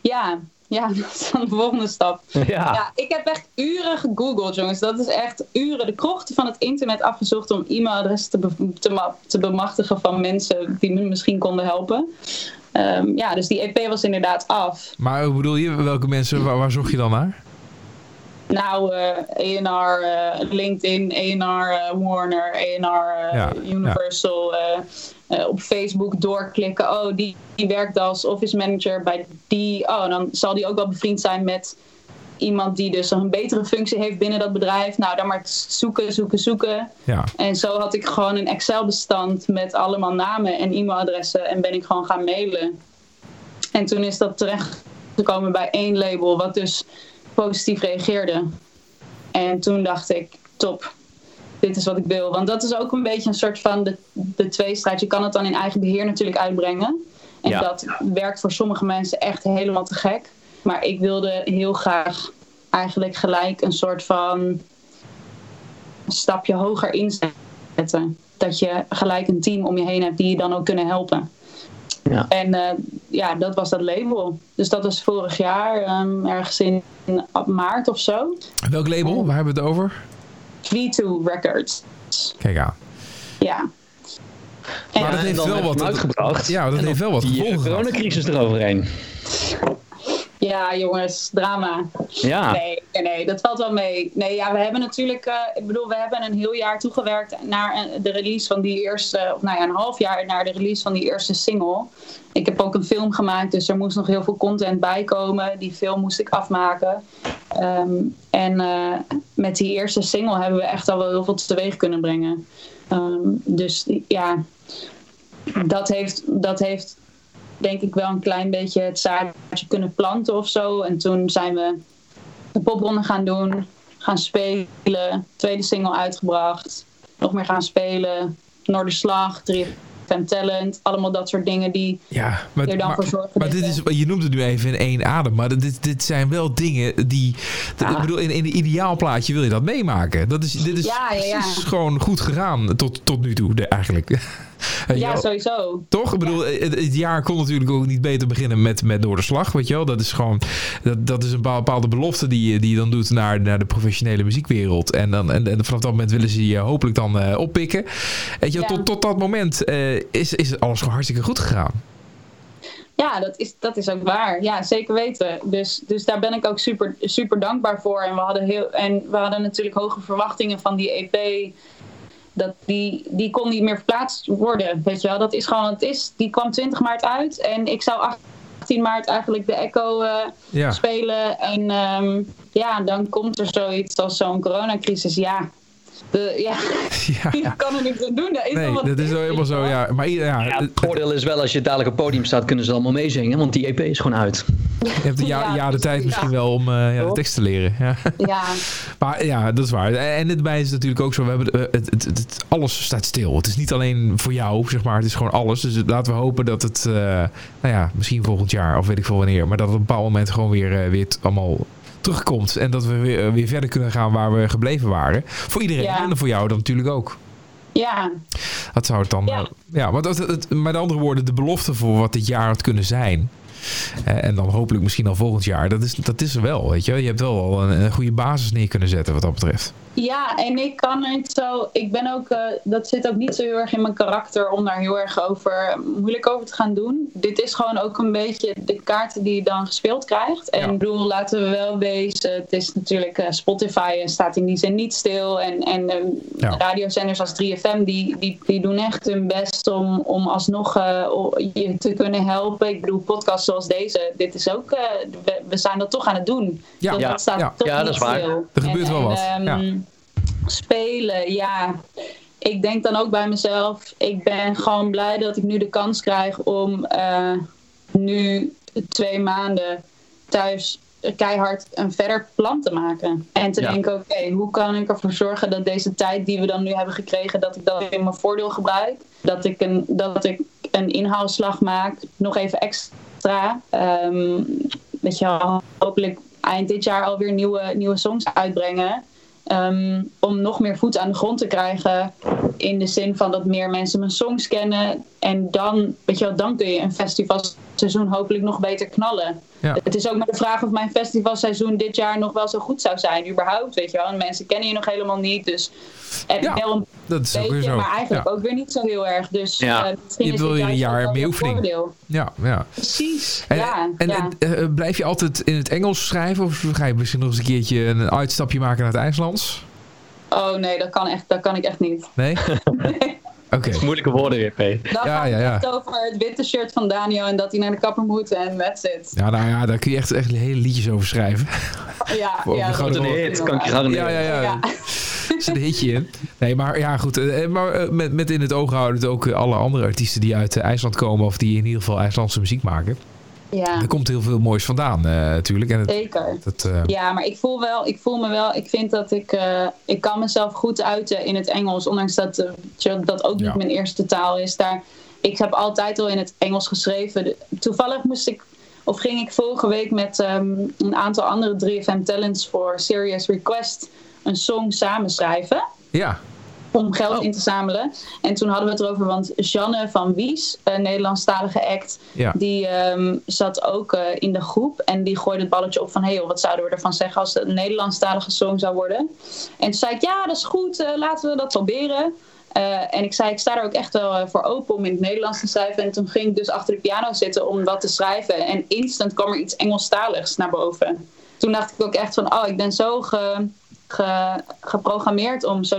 Ja, ja, dat is dan de volgende stap. Ja. Ja, ik heb echt uren gegoogeld, jongens. Dat is echt uren de krochten van het internet afgezocht om e-mailadressen te, be- te, te bemachtigen van mensen die me misschien konden helpen. Ehm, ja, dus die EP was inderdaad af. Maar hoe bedoel je, welke mensen, waar, waar zocht je dan naar? Nou, eh A&R, eh, LinkedIn, A&R, eh, Warner, A&R, eh, Ja, Universal. op Facebook doorklikken. Oh, die, die werkt als office manager bij die. Oh, dan zal die ook wel bevriend zijn met iemand die dus een betere functie heeft binnen dat bedrijf. Nou, dan maar zoeken, zoeken, zoeken. Ja. En zo had ik gewoon een Excel-bestand met allemaal namen en e-mailadressen en ben ik gewoon gaan mailen. En toen is dat terechtgekomen bij één label, wat dus positief reageerde. En toen dacht ik, top, dit is wat ik wil. Want dat is ook een beetje een soort van de, de tweestrijd. Je kan het dan in eigen beheer natuurlijk uitbrengen. En Ja. dat werkt voor sommige mensen echt helemaal te gek. Maar ik wilde heel graag eigenlijk gelijk een soort van een stapje hoger inzetten. Dat je gelijk een team om je heen hebt die je dan ook kunnen helpen. Ja. En eh, ja, dat was dat label. Dus dat was vorig jaar, ehm, ergens in maart of zo. Welk label? Waar hebben we het over? V2 Records. Kijk aan. Ja. En, Maar dat en heeft dan wel wat- uitgebracht. Ja, dat En heeft wel wat die gevolgen gehad. coronacrisis eroverheen. Ja, jongens, drama. Ja. Nee, nee, nee, dat valt wel mee. Nee, ja, we hebben natuurlijk, eh, ik bedoel, we hebben een heel jaar toegewerkt naar eh, de release van die eerste, of nou ja, een half jaar naar de release van die eerste single. Ik heb ook een film gemaakt, dus er moest nog heel veel content bij komen. Die film moest ik afmaken. Ehm, En eh, met die eerste single hebben we echt al wel heel veel teweeg kunnen brengen. Ehm, dus ja, dat heeft, dat heeft denk ik wel een klein beetje het zaadje kunnen planten of zo. En toen zijn we de popronde gaan doen, gaan spelen, tweede single uitgebracht, nog meer gaan spelen, Noorderslag, 3FM Talent, allemaal dat soort dingen die Ja, maar, er dan maar, voor zorgen. maar dit is, je noemt het nu even in één adem, maar dit, dit zijn wel dingen die... Ja. Ik bedoel, in, in een ideaal plaatje wil je dat meemaken. Dat is, dit is Ja, ja, ja. precies gewoon goed gegaan tot, tot nu toe, de- eigenlijk. Ja, sowieso. Toch? Ik bedoel, het, het jaar kon natuurlijk ook niet beter beginnen met, met door de slag, weet je wel. Dat is gewoon, dat, dat is een bepaal- bepaalde belofte die, je- die je dan doet naar, naar de professionele muziekwereld. En, dan, en, en vanaf dat moment willen ze je hopelijk dan eh, oppikken. Weet je, Ja. tot, tot dat moment eh, is, is alles gewoon hartstikke goed gegaan. Ja, dat is, dat is ook waar. Ja, zeker weten. Dus, dus daar ben ik ook super, super dankbaar voor. En we hadden, heel, en we hadden natuurlijk hoge verwachtingen van die EP. Dat die, die kon niet meer verplaatst worden. Weet je wel, dat is gewoon wat het is. Die kwam 20 maart uit. En ik zou 18 maart eigenlijk de Echo eh, Ja. spelen. En ehm, ja, dan komt er zoiets als zo'n coronacrisis. Ja, de, ja, Ja, je kan er niks aan doen. Dat is wel nee, dat het is wel helemaal zo. Ja, maar ja, Ja, het- het voordeel is wel, als je dadelijk op het podium staat, kunnen ze allemaal meezingen. Want die EP is gewoon uit. je hebt een Ja, jaar de tijd ja. misschien wel om eh, ja, de tekst te leren. Ja. Ja, Maar ja, dat is waar. En dit bij is het natuurlijk ook zo. We hebben, eh, het, het, het, het- alles staat stil. Het is niet alleen voor jou, zeg maar. Het is gewoon alles. Dus laten we hopen dat het, eh, nou ja, misschien volgend jaar of weet ik veel wanneer. Maar dat het op een bepaald moment gewoon weer, eh, weer het allemaal terugkomt. En dat we weer, eh, weer verder kunnen gaan waar we gebleven waren. Voor iedereen. Ja. En voor jou dan natuurlijk ook. ja, Dat zou het dan... Ja. eh, ja, want het, met andere woorden, de belofte voor wat dit jaar had kunnen zijn... en dan hopelijk misschien al volgend jaar. Dat is, dat is er wel, weet je. Je hebt wel al een, een goede basis neer kunnen zetten wat dat betreft. Ja, en ik kan niet zo. Ik ben ook. eh, dat zit ook niet zo heel erg in mijn karakter om daar heel erg over moeilijk over te gaan doen. Dit is gewoon ook een beetje de kaarten die je dan gespeeld krijgt. En Ja. ik bedoel, laten we wel wezen. Het is natuurlijk eh, Spotify en staat in die zin niet stil. En, en eh, Ja. radiozenders als 3FM, die, die, die doen echt hun best om, om alsnog eh, o- je te kunnen helpen. Ik bedoel, podcasts zoals deze, dit is ook. eh, we, we zijn dat toch aan het doen. Ja, Dus ja, dat staat ja. toch Ja, dat niet is waar. stil. Er gebeurt wel wat, ja. Spelen, ja. Ik denk dan ook bij mezelf, ik ben gewoon blij dat ik nu de kans krijg om eh, nu twee maanden thuis keihard een verder plan te maken. En te Ja. denken, oké, hoe kan ik ervoor zorgen dat deze tijd die we dan nu hebben gekregen, dat ik dat in mijn voordeel gebruik. Dat ik een, dat ik een inhaalslag maak, nog even extra. Weet je wel, hopelijk eind dit jaar alweer nieuwe, nieuwe songs uitbrengen. Ehm, om nog meer voet aan de grond te krijgen. In de zin van dat meer mensen mijn songs kennen. En dan, weet je wel, dan kun je een festivalseizoen hopelijk nog beter knallen. Ja. Het is ook maar de vraag of mijn festivalseizoen dit jaar nog wel zo goed zou zijn. Überhaupt, weet je wel. En mensen kennen je nog helemaal niet. Dus Ja, wel een Dat is ook weer zo. maar eigenlijk ja. ook weer niet zo heel erg. Dus Ja. eh, misschien Je is wil weer een jaar een oefening. voordeel. Ja, ja. Precies, En, ja. en, ja. en, eh, blijf je altijd in het Engels schrijven? Of ga je misschien nog eens een keertje een uitstapje maken naar het IJslands? Oh nee, dat kan, echt, dat kan ik echt niet. Nee? Oké. Moeilijke woorden weer, P. Dan Ja, gaat ja, het ja. echt over het witte shirt van Daniel en dat hij naar de kapper moet en that's it. Ja, nou ja, daar kun je echt, echt hele liedjes over schrijven. Ja, Voor ja, de dat grote is Een hit, kan ik je garanderen. Ja, ja, ja. Ja. Er zit een hitje in. Nee, maar ja, goed. eh, Maar eh, met, met in het oog houden ook eh, alle andere artiesten die uit eh, IJsland komen... of die in ieder geval IJslandse muziek maken. Ja, Er komt heel veel moois vandaan eh, natuurlijk. En het, zeker. dat, eh, Ja, maar ik voel wel, ik voel me wel, ik vind dat ik, eh, ik kan mezelf goed uiten in het Engels, ondanks dat dat ook niet mijn eerste taal is. Daar, ik heb altijd al in het Engels geschreven. Toevallig moest ik, of ging ik vorige week met ehm, een aantal andere 3FM talents voor Serious Request een song samenschrijven ja, om geld Oh. in te zamelen. En toen hadden we het erover, want Janne van Wies, een Nederlandstalige act, ja. die ehm, zat ook eh, in de groep en die gooide het balletje op van... hé, hey, wat zouden we ervan zeggen als het een Nederlandstalige song zou worden? En toen zei ik, ja, dat is goed, eh, laten we dat proberen. Eh, en ik zei, ik sta er ook echt wel voor open om in het Nederlands te schrijven. En toen ging ik dus achter de piano zitten om wat te schrijven. En instant kwam er iets Engelstaligs naar boven. Toen dacht ik ook echt van, oh, ik ben zo ge, ge- geprogrammeerd om, zo,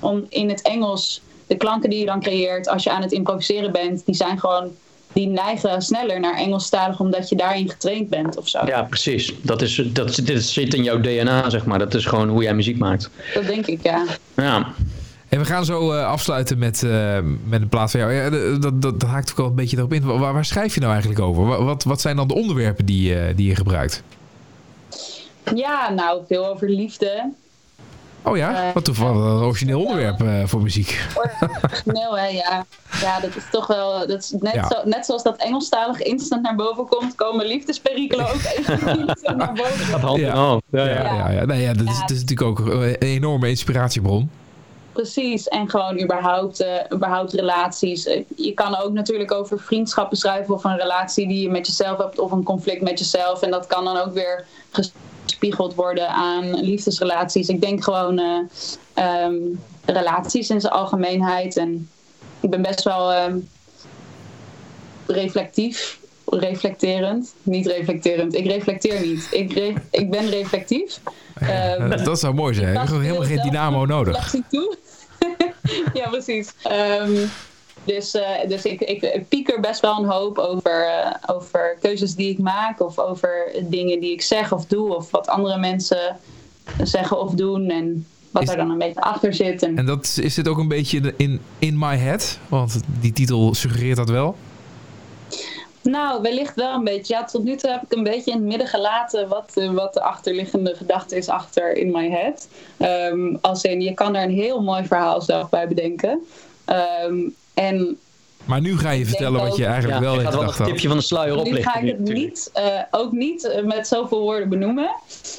om in het Engels... de klanken die je dan creëert als je aan het improviseren bent... die zijn gewoon die neigen sneller naar Engelstalig omdat je daarin getraind bent of zo. Ja, precies. Dat, is, dat, dit zit in jouw DNA, zeg maar. Dat is gewoon hoe jij muziek maakt. Dat denk ik, ja. Ja. En we gaan zo eh, afsluiten met, eh, met een plaats van jou. Ja, dat, dat, dat, haakt ook wel een beetje erop in. Waar, waar schrijf je nou eigenlijk over? Wa- Wat, wat zijn dan de onderwerpen die, eh, die je gebruikt? Ja, nou, veel over liefde. Oh ja, Eh, wat toevallig een origineel onderwerp eh, voor muziek. Origineel, hè, ja. Ja, dat is toch wel... Dat is net, Ja. zo, net zoals dat Engelstalig instant naar boven komt... komen liefdesperikelen ook even instant naar boven. Gaat hand Ja. in hand. Ja, Ja, ja. ja, ja. Nee, ja, dat, is, Ja. dat is natuurlijk ook een enorme inspiratiebron. Precies, en gewoon überhaupt, eh, überhaupt relaties. Je kan ook natuurlijk over vriendschappen schrijven of een relatie die je met jezelf hebt of een conflict met jezelf. En dat kan dan ook weer gespiegeld worden aan liefdesrelaties. Ik denk gewoon eh, ehm, relaties in zijn algemeenheid. En ik ben best wel ehm, reflectief, reflecterend. Niet reflecterend, ik reflecteer niet. Ik, re- ik ben reflectief. Ehm, dat, zou mooi zijn. Je hebt gewoon helemaal geen dynamo nodig. Toe. ja, precies. Dus eh, dus ik, ik, ik pieker best wel een hoop over, eh, over keuzes die ik maak. Of over dingen die ik zeg of doe. Of wat andere mensen zeggen of doen. En wat Is- er dan een beetje achter zit. En, En dat, is dit ook een beetje in, in my head? Want die titel suggereert dat wel. Nou, wellicht wel een beetje. Ja, tot nu toe heb ik een beetje in het midden gelaten wat, wat de achterliggende gedachte is achter in my head. Ehm, als in, je kan er een heel mooi verhaal zelf bij bedenken. Ehm, en Maar nu ga je vertellen wat je eigenlijk Ja, wel gaat wel gedachten een tipje van de sluier nu oplichten. ga ik het niet, eh, ook niet eh, met zoveel woorden benoemen.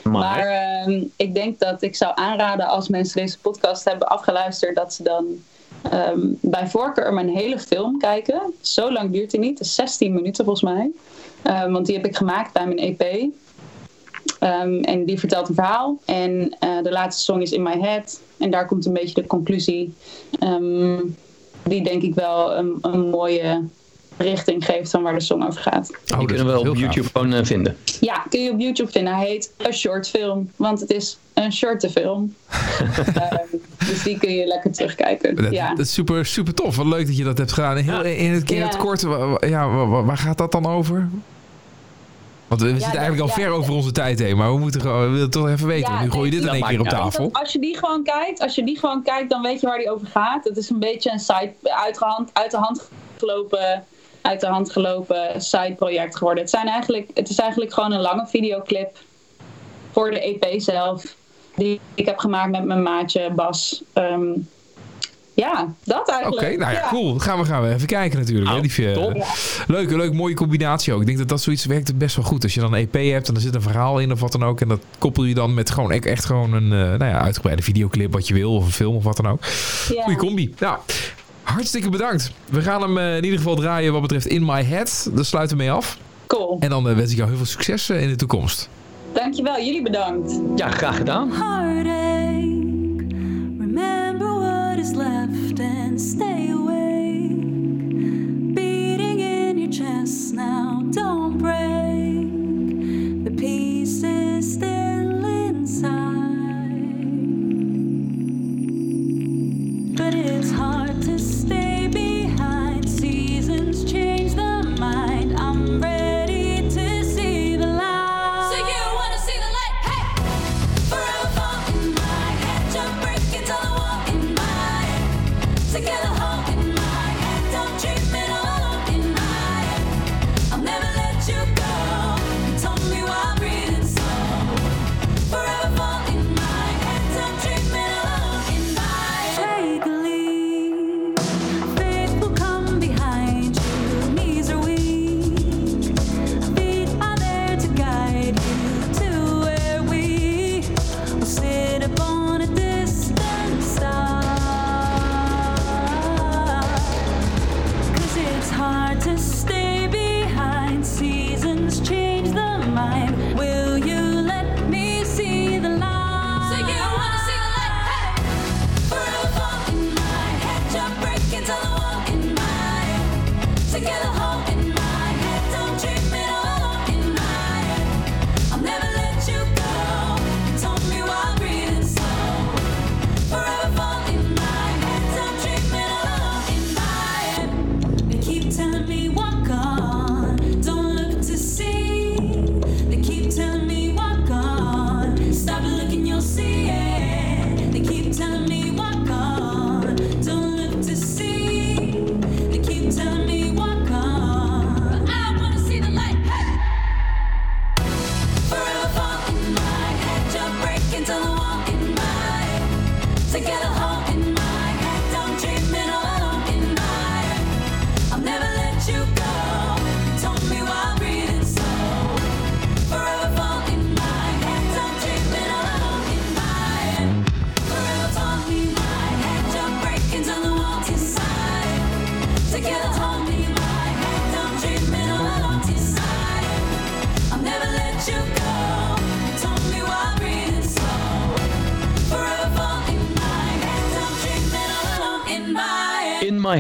Maar, Maar ehm, ik denk dat ik zou aanraden als mensen deze podcast hebben afgeluisterd, dat ze dan ehm, bij voorkeur mijn hele film kijken. Zo lang duurt die niet, het is 16 minuten volgens mij. Ehm, want die heb ik gemaakt bij mijn EP. Ehm, en die vertelt een verhaal. En eh, de laatste song is In My Head. En daar komt een beetje de conclusie. ehm, die denk ik wel een, een mooie richting geeft van waar de song over gaat. Oh, die kunnen we op YouTube gewoon eh, vinden. Ja, kun je op YouTube vinden. Hij heet A Short Film, want het is een shorte film. Ehm, dus die kun je lekker terugkijken. Dat, ja. dat is super, super tof. Wat leuk dat je dat hebt gedaan. Heel, in, het, in het Ja. kort, ja, wa- wa- waar gaat dat dan over? Want we, zitten eigenlijk al ver over onze tijd heen. Maar we moeten gewoon, we willen het toch even weten. Nu gooi je dit in één keer op tafel. Als je die gewoon kijkt, als je die gewoon kijkt, dan weet je waar die over gaat. Het is een beetje een side, uit, de hand, uit de hand gelopen, uit de hand gelopen side project geworden. Het, zijn eigenlijk, het is eigenlijk gewoon een lange videoclip voor de EP zelf. Die ik heb gemaakt met mijn maatje Bas. Ehm, ja, dat Oké, eigenlijk. nou ja, cool. Dan gaan we, gaan we even kijken natuurlijk. hè, Nou, top. Leuk, leuk, mooie combinatie ook. Ik denk dat dat zoiets werkt best wel goed. Als je dan een EP hebt en er zit een verhaal in of wat dan ook. En dat koppel je dan met gewoon e- echt gewoon een eh, nou ja, uitgebreide videoclip wat je wil. Of een film of wat dan ook. Ja. Goeie combi. Nou, hartstikke bedankt. We gaan hem eh, in ieder geval draaien wat betreft In My Head. Daar sluiten we mee af. Cool. En dan eh, wens ik jou heel veel succes eh, in de toekomst. Dankjewel, jullie bedankt. Ja, graag gedaan. heartache. stay.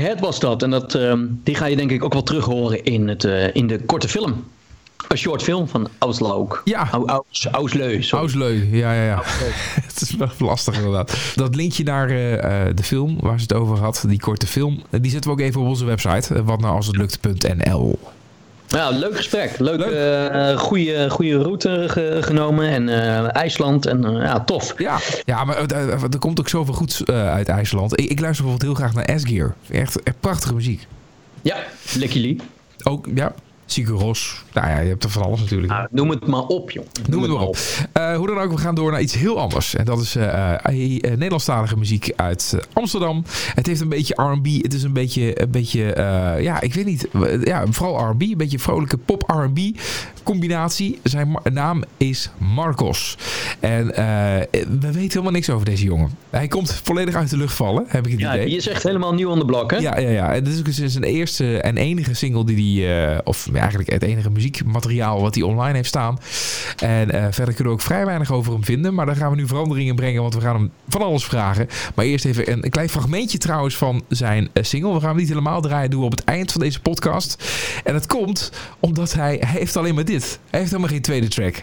Head was dat. En dat, ehm, die ga je denk ik ook wel terug horen in, het, eh, in de korte film. Een short film van Auslaug. Ja. Au, Aus, Ausleu. ja, ja, ja. het is wel lastig inderdaad. Dat linkje naar eh, eh, de film waar ze het over had, die korte film, die zetten we ook even op onze website. eh, wat nou als het lukt.nl. Ja, leuk gesprek. Leuk, Leuk. eh, goede, goede route ge- genomen. En eh, IJsland. En eh, ja, tof. Ja, ja maar er komt ook zoveel goeds uit IJsland. Ik, ik luister bijvoorbeeld heel graag naar S-Gear. Echt, echt prachtige muziek. Ja, Licky Lee. Ook, ja, Sigur Ros. Nou ja, je hebt er van alles natuurlijk. Nou, noem het maar op, joh. Noem het maar op. Eh, hoe dan ook, we gaan door naar iets heel anders. En dat is eh, eh, Nederlandstalige muziek uit Amsterdam. Het heeft een beetje R&B. Het is een beetje, een beetje ja, ik weet niet. Ja, vooral R&B. Een beetje vrolijke pop-R&B combinatie. Zijn naam is Marcos. En we weten helemaal niks over deze jongen. Hij komt volledig uit de lucht vallen, heb ik het Ja, idee. is echt helemaal nieuw aan de blok, hè? Ja, ja, ja. En dit is ook dus zijn eerste en enige single die hij, of eigenlijk het enige muziekmateriaal wat hij online heeft staan. En eh, verder kunnen we ook vrij weinig over hem vinden. Maar daar gaan we nu veranderingen in brengen, want we gaan hem van alles vragen. Maar eerst even een, een klein fragmentje trouwens van zijn eh, single. We gaan hem niet helemaal draaien, doen we op het eind van deze podcast. En dat komt omdat hij, hij heeft alleen maar dit. Hij heeft helemaal geen tweede track.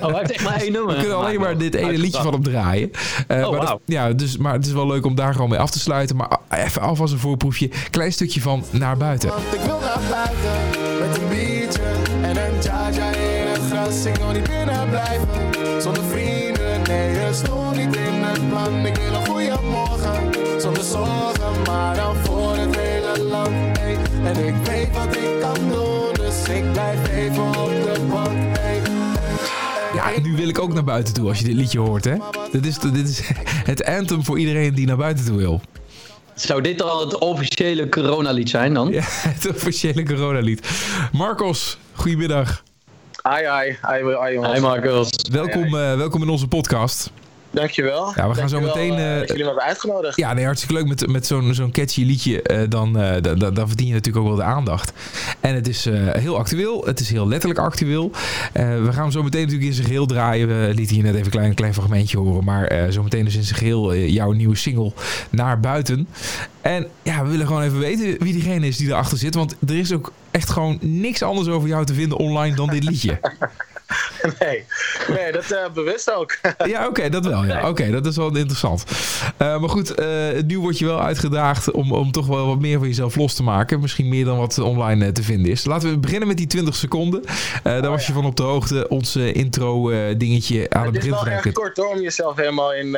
Oh, hij heeft echt maar één nummer. We kunnen alleen maar dit ene liedje van hem draaien. Eh, Oh, maar, dat- wauw. ja, dus, maar het is wel leuk om daar gewoon mee af te sluiten. Maar even alvast een voorproefje. Klein stukje van Naar Buiten. Want ik wil naar buiten met Ik wil niet binnen blijven zonder vrienden. Nee, je stond niet in het plan. Ik wil een goede morgen zonder zorgen, maar dan voor het hele land. Hey. En ik weet wat ik kan doen, dus ik blijf even op de bank. Hey. Ja, en nu wil ik ook naar buiten toe als je dit liedje hoort, hè? Dit is, dit is het anthem voor iedereen die naar buiten toe wil. Zou dit al het officiële coronalied zijn dan? Ja, het officiële coronalied. Marcos, goedemiddag. Ai, ai, ai, ai, jongens. Hey Marcos. Welkom, eh, welkom in onze podcast. Dankjewel. Ja, we gaan zo meteen, dat jullie me hebben uitgenodigd. Ja, nee, hartstikke leuk met, met zo'n zo'n catchy liedje. eh, dan, eh, da- da- dan verdien je natuurlijk ook wel de aandacht. En het is eh, heel actueel. Het is heel letterlijk actueel. Eh, we gaan hem zo meteen natuurlijk in zijn geheel draaien. We lieten hier net even een klein, klein fragmentje horen. Maar eh, zo meteen dus in zijn geheel eh, jouw nieuwe single naar buiten. En ja, we willen gewoon even weten wie diegene is die erachter zit. Want er is ook echt gewoon niks anders over jou te vinden online dan dit liedje. Nee, nee dat eh, bewust ook. Ja, oké, dat wel. Ja. Oké, dat is wel interessant. Eh, maar goed, eh, nu word je wel uitgedaagd om, om toch wel wat meer van jezelf los te maken. Misschien meer dan wat online te vinden is. Laten we beginnen met die 20 seconden. Daar was je van op de hoogte. Ons eh, intro eh, dingetje aan het Het is begin wel van erg kort hoor, om jezelf helemaal in...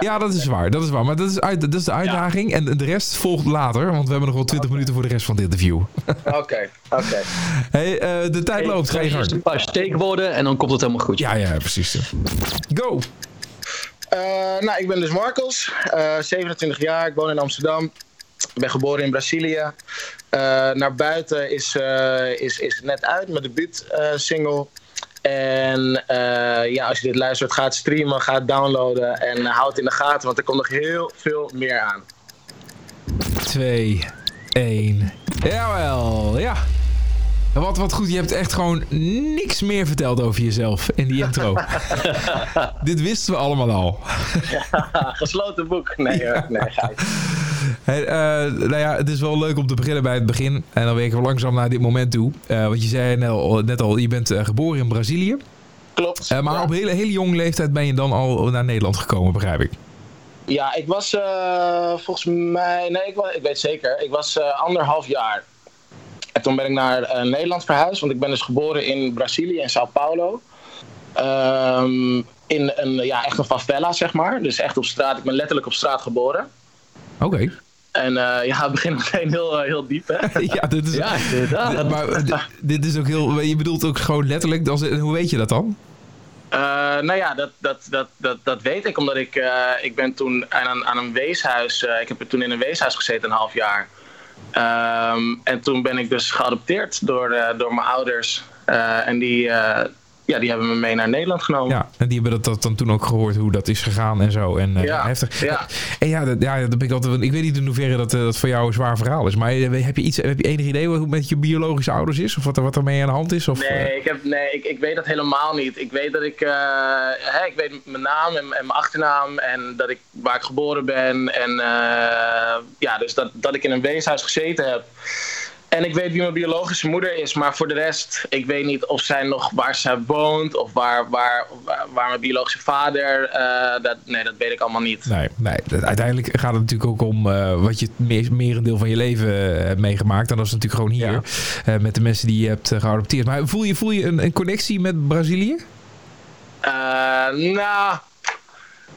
Ja, dat is waar. Dat is waar. Maar dat is, uit, dat is de uitdaging. En de rest volgt later. Want we hebben nog wel 20 minuten voor de rest van het interview. Oké, oké. Hey, eh, de tijd loopt. Ga je gang. een paar steekwoorden en dan komt het helemaal goed. Ja, ja, precies. Go. Eh, nou, ik ben dus Marcos, eh, 27 jaar, ik woon in Amsterdam. Ik ben geboren in Brazilië. Eh, naar buiten is, eh, is, is net uit, mijn debuut eh, single. En eh, ja, als je dit luistert, ga het streamen, ga het downloaden en eh, houd het in de gaten, want er komt nog heel veel meer aan. 2, 1. Jawel, ja. Wat, wat goed, je hebt echt gewoon niks meer verteld over jezelf in die intro. Dit wisten we allemaal al. Gesloten boek. Nee, hoor. nee, ga Hey, eh, nou ja, het is wel leuk om te beginnen bij het begin. En dan werken we langzaam naar dit moment toe. Eh, want je zei net al, je bent eh, geboren in Brazilië. Klopt. Maar ja. op hele, hele jonge leeftijd ben je dan al naar Nederland gekomen, begrijp ik. Ja, ik was volgens mij. Nee, ik, ik weet zeker. Ik was anderhalf jaar. En toen ben ik naar eh, Nederland verhuisd, want ik ben dus geboren in Brazilië, in Sao Paulo. Ehm, in een, ja, echt een favela, zeg maar. Dus echt op straat. Ik ben letterlijk op straat geboren. Oké. En eh, ja, het begint meteen heel, eh, heel diep, hè? ja, dit is... Ja, dit- maar dit, dit is ook heel... Je bedoelt ook gewoon letterlijk... Als, hoe weet je dat dan? Eh, nou ja, dat, dat, dat, dat, dat weet ik, omdat ik, eh, ik ben toen aan een, aan een weeshuis, ik heb toen in een weeshuis gezeten een half jaar. Ehm, en toen ben ik dus geadopteerd door, eh, door mijn ouders. Eh, en die, eh, ja, die hebben me mee naar Nederland genomen. Ja, en die hebben dat, dat dan toen ook gehoord hoe dat is gegaan en zo. En eh, Ja, heftig. ja. En ja, dat, ja, dat ben ik altijd. Ik weet niet in hoeverre dat, eh, dat voor jou een zwaar verhaal is. Maar eh, heb je iets, heb je enig idee hoe het met je biologische ouders is? Of wat er wat er mee aan de hand is? Of, Nee, ik, heb, nee ik, ik weet dat helemaal niet. Ik weet dat ik, hè, ik weet mijn naam en, en mijn achternaam en dat ik, waar ik geboren ben. En ja, dus dat, dat ik in een weeshuis gezeten heb. En ik weet wie mijn biologische moeder is, maar voor de rest, ik weet niet of zij nog waar zij woont of waar, waar, waar, waar mijn biologische vader. eh, dat, nee, dat weet ik allemaal niet. Nee, nee, dat- uiteindelijk gaat het natuurlijk ook om eh, wat je het meer, merendeel van je leven eh, hebt meegemaakt. En dat is natuurlijk gewoon hier. met de mensen die je hebt geadopteerd. Maar voel je, voel je een, een connectie met Brazilië? Nou,